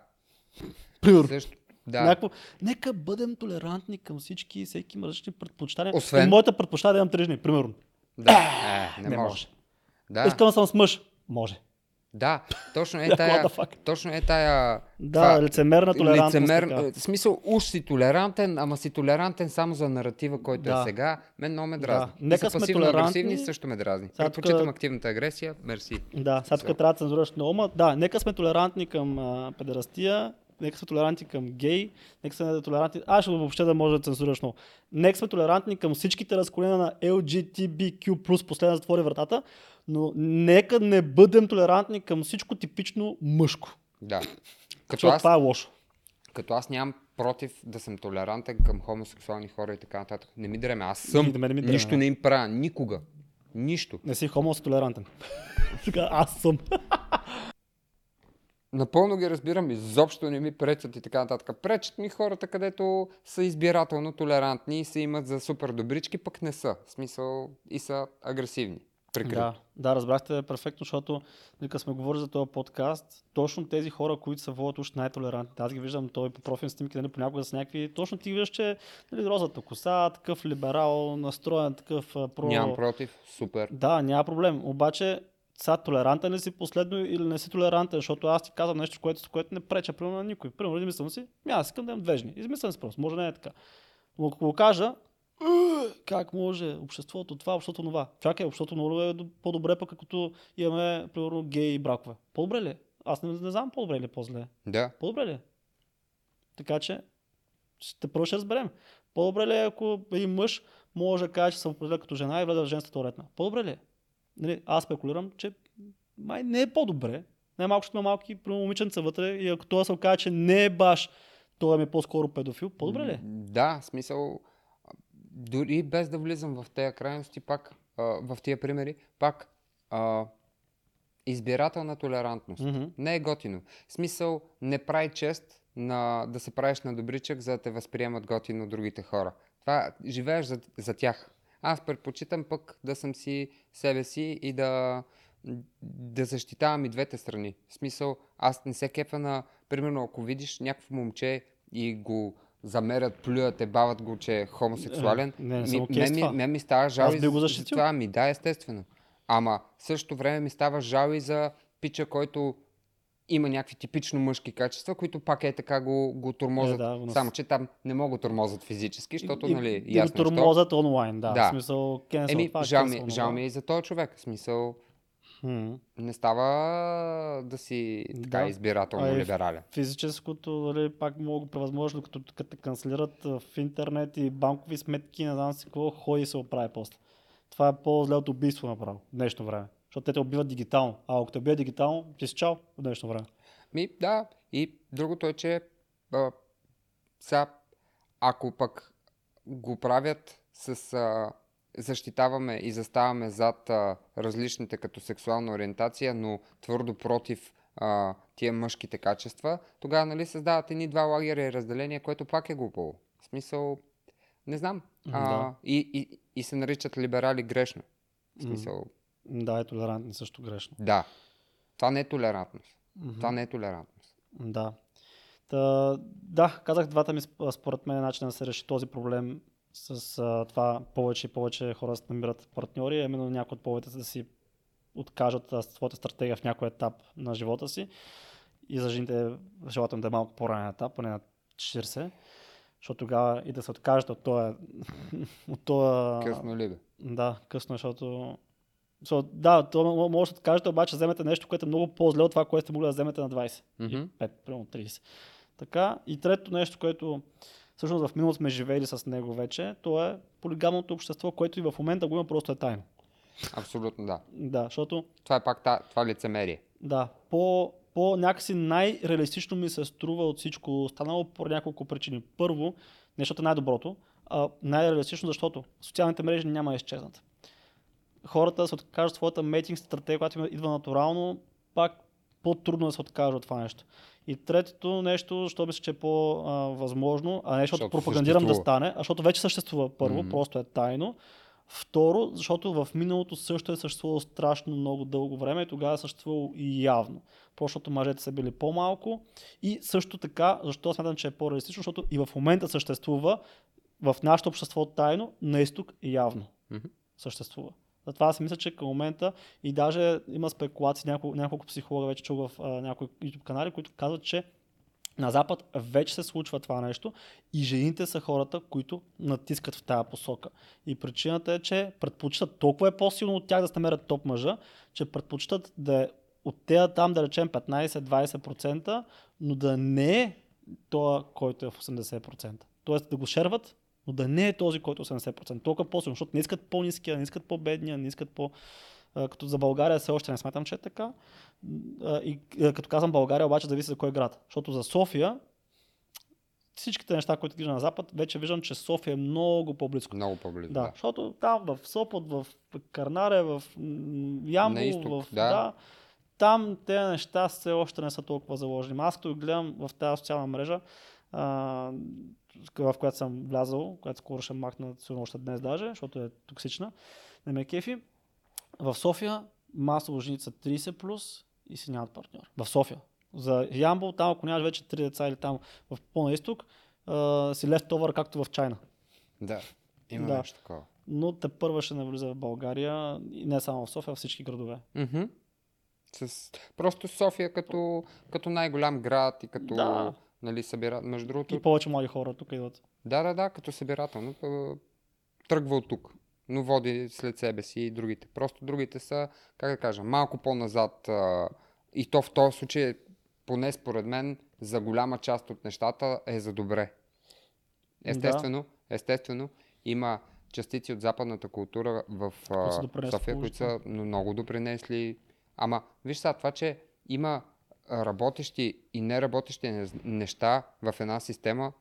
Примерно. Също, Да. Някакво, нека бъдем толерантни към всички, всеки има различни предпочитания. Освен- И моята предпочитание е да имам три жени, примерно. Да. Е, не, Не може. може. Да. Искам да съм с мъж. Може. Да. Точно е тая. Точно е тая. Да, лицемерна толерантност. лицемер... така. В смисъл, уж си толерантен, ама си толерантен само за наратива, който Да. е сега. Мен много ме дразни. Да. Нека сме толерантни. също ме дразни. Предпочитам тук- активната агресия. Мерси. Да, сега тук трябва да цензураш много, ма да, нека сме толерантни към а, педерастия, нека сме толерантни към гей, нека сме толерантни, аз ще въобще да може да цензураш много. Нека сме толерантни към всичките разколения на LGTBQ+, последна затвори вратата, но нека не бъдем толерантни към всичко типично мъжко. Да. Като аз, това е лошо. като аз нямам против да съм толерантен към хомосексуални хора и така нататък. Не ми дреме. Аз съм. И не ми дреме, Нищо не им правя. Никога. Нищо. Не си хомо, си толерантен. Така, аз съм. Напълно ги разбирам, изобщо не ми пречат и така нататък. Пречат ми хората, където са избирателно толерантни и се имат за супер добрички, пък не са. В смисъл и са агресивни. Прикрито. Да, да, разбрахте перфектно, защото нека сме говорили за този подкаст. Точно тези хора, които се водят уж най-толерантни. Аз ги виждам той по профилни снимки, нали, понякога са някакви. Точно ти виждаш, че нали, розата коса, такъв либерал, настроен, такъв про. Нямам против. Супер. Да, няма проблем. Обаче, сега толерантен ли си последно или не си толерантен, защото аз ти казвам нещо, което, което не преча примерно на никой. Примерно, измислям си, «Ми, аз искам да имам две жени. Измислям си просто, може да не е така. Но ако го кажа, «Е, как може обществото това, обществото това. Чакай, обществото много е по-добре, пък като имаме, примерно, гей бракове. По-добре ли? е? Аз не, не знам по-добре или по-зле. Да. По-добре ли? е? Така че, ще първо ще разберем. По-добре ли е, ако един мъж може да каже, че се определя като жена и влезе в женската туалетна? По-добре ли? Нали, аз спекулирам, че май не е по-добре. Най-малко ще има малки момиченца вътре и ако това се окаже, че не е баш, той ми е по-скоро педофил, по-добре ли е? Да, смисъл, дори без да влизам в тези крайности, пак, в тия примери, пак а, избирателна толерантност. Мгм. Не е готино. Смисъл, не прави чест на, да се правиш на добричък, за да те възприемат готино другите хора. Това живееш за, за тях. Аз предпочитам пък да съм си себе си и да, да защитавам и двете страни. В смисъл, аз не се кепа на, примерно, ако видиш някакво момче и го замерят, плюят, те бават го, че е хомосексуален, Е, не, не ми, с ми, мен ми става жал Аз и го за- за защитил. това. Ми, да, естествено. Ама същото време ми става жал и за пича, който има някакви типично мъжки качества, които пак е така го, го тормозат. Е, да, го нас- Само, че там не могат да тормозат физически, защото, и, нали, и, и го ясно е, що. тормозят онлайн, да. Да. В смисъл, cancel Еми, това, жал cancel ми, жал ми е и за този човек. В смисъл, Хм. Не става да си така Да. избирателно А и либерален. Физическото, нали, пак мога превъзможно, като, като те канцелират в интернет и банкови сметки, не знам си какво, ходи и се оправи после. Това е по-зле от убийство направо днешно време. Защото те те убиват дигитално. А ако те убият дигитално, ти си чао в днешно време. Ми, да. И другото е, че а, сега, ако пък го правят с... А, защитаваме и заставаме зад а, различните като сексуална ориентация, но твърдо против а, тия мъжките качества, тогава нали създават едни два лагера и разделения, което пак е глупаво. В смисъл, не знам. А, Да. и, и, и се наричат либерали грешно. В смисъл, Да, е толерантни също грешно. да. Това не е толерантност. Мгм. Това не е толерантност. Да. Та, да, казах двата ми, сп- според мен, начин да се реши този проблем с а, това повече и повече хора да намират партньори, именно някои от повече да си откажат своята стратегия в някой етап на живота си и за жените желателно да е малко по-ранен етап, а не на 40, защото тогава и да се откажат от този... от този Късно ли бе? да, късно, е, защото... So, да, то може да откажете, обаче вземете нещо, което е много по-зле от това, което сте могли да вземете на 20. Мгм. 5, примерно 30. Така, и трето нещо, което всъщност в миналото сме живели с него вече, то е полигамното общество, което и в момента го има, просто е тайно. Абсолютно да. Да, защото Това е пак та, това лицемерие. да, по, по някакси най-реалистично ми се струва от всичко останало по няколко причини. Първо, нещото е най-доброто, а най-реалистично, защото социалните мрежи няма да изчезнат. Хората се откажат от своята мейтинг стратегия, която идва натурално, пак по-трудно да се откажат от това нещо. И третото нещо, що мисля, че е по-възможно, а не защото, Защото пропагандирам да стане, а защото вече съществува първо, Мгм. просто е тайно. Второ, защото в миналото също е съществувало страшно много дълго време и тогава е съществувало и явно. Просто защото мъжете са били по-малко и също така, защо смятам, че е по-реалистично, защото и в момента съществува в нашето общество тайно, на изток явно Мгм. съществува. Затова аз мисля, че към момента и даже има спекулации, няколко, няколко психолога вече чух в а, някои YouTube канали, които казват, че на Запад вече се случва това нещо и жените са хората, които натискат в тази посока. И причината е, че предпочитат толкова е по-силно от тях да се намерят топ мъжа, че предпочитат да е от тея там да речем 15-20%, но да не е това, който е в 80%. Тоест да го шерват, но да не е този, който е 80%. Толкова по-силно, защото не искат по-ниския, не искат по-бедния, не искат по... Като за България все още не смятам, че е така. И като казвам България, обаче зависи за кой град. Защото за София, всичките неща, които виждам на Запад, вече виждам, че София е много по-близко. Много по-близо. Да, защото там в Сопот, в Карнаре, в Ямбол, изток, в, да. да, там тези неща все още не са толкова заложени. Аз като гледам в тази социална мрежа, а, в която съм влязал, която скоро ще махна, сигурно още днес даже, защото е токсична, не ме кефи. В София масово жените са 30 плюс и си нямат партньор. В София. За Ямбол, там ако нямаш вече 3 деца или там в по-на изток, си лефтовър както в Чайна. Да. Има Да. нещо такова. но те първа ще навлиза в България и не само в София, а всички градове. Мгм. С... Просто София като, като най-голям град и като Да. Нали, събира... Между другото, И повече млади хора тук идват. да, да, да, като събирателно тръгва от тук, но води след себе си и другите. Просто другите са, как да кажа, малко по-назад и то в този случай, поне според мен, за голяма част от нещата е за добре. Естествено, естествено, има частици от западната култура в София, които са много допринесли. Ама, виж сега, това, че има работещи и неработещи неща в една система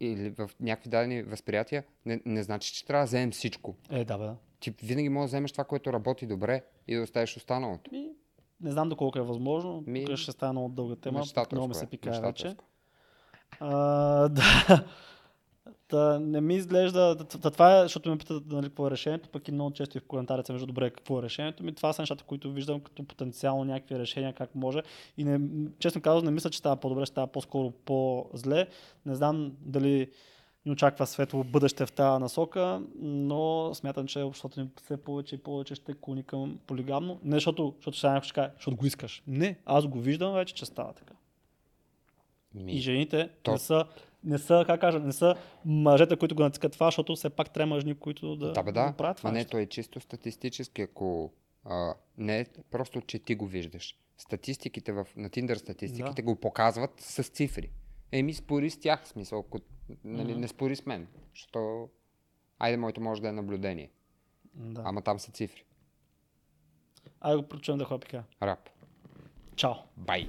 или в някакви дадени възприятия, не, не значи, че трябва да вземем всичко. Е, да, бе. да. Ти винаги можеш да вземеш това, което работи добре и да оставиш останалото. Ми, не знам доколко е възможно. Ми, Тук ще стане много дълга тема. Много ми е, се пикае вече. А, да. Та, не ми изглежда. т- т- Това е, защото ме питат нали, какво е решението, пък и много често и в коментарите се вижда добре какво е решението. Ми, това са нещата, които виждам като потенциално някакви решения, как може. И не, честно казвам, не мисля, че става по-добре, ще става по-скоро по-зле. Не знам дали ни очаква светло бъдеще в тази насока, но смятам, че обществото ни все повече и повече ще клони към полигамно. Не защото, защото ще някой ще каже, защото го искаш. Не, аз го виждам вече, че става така. Ми, И жените то- не са, не са, как кажа, не са мъжете, които го натискат това, защото все пак трябва мъжни, които да, Да, бе, да да. правят това. Ма не, то е чисто статистически. Ако А, не просто, че ти го виждаш. Статистиките в, на Tinder статистиките Да. го показват с цифри. Еми, спори с тях, смисъл, ако нали, Мгм. не спори с мен. Защото, айде, моето може да е наблюдение. Да. Ама там са цифри. Айде го прочуем да хлопика. Рап. Чао. Бай.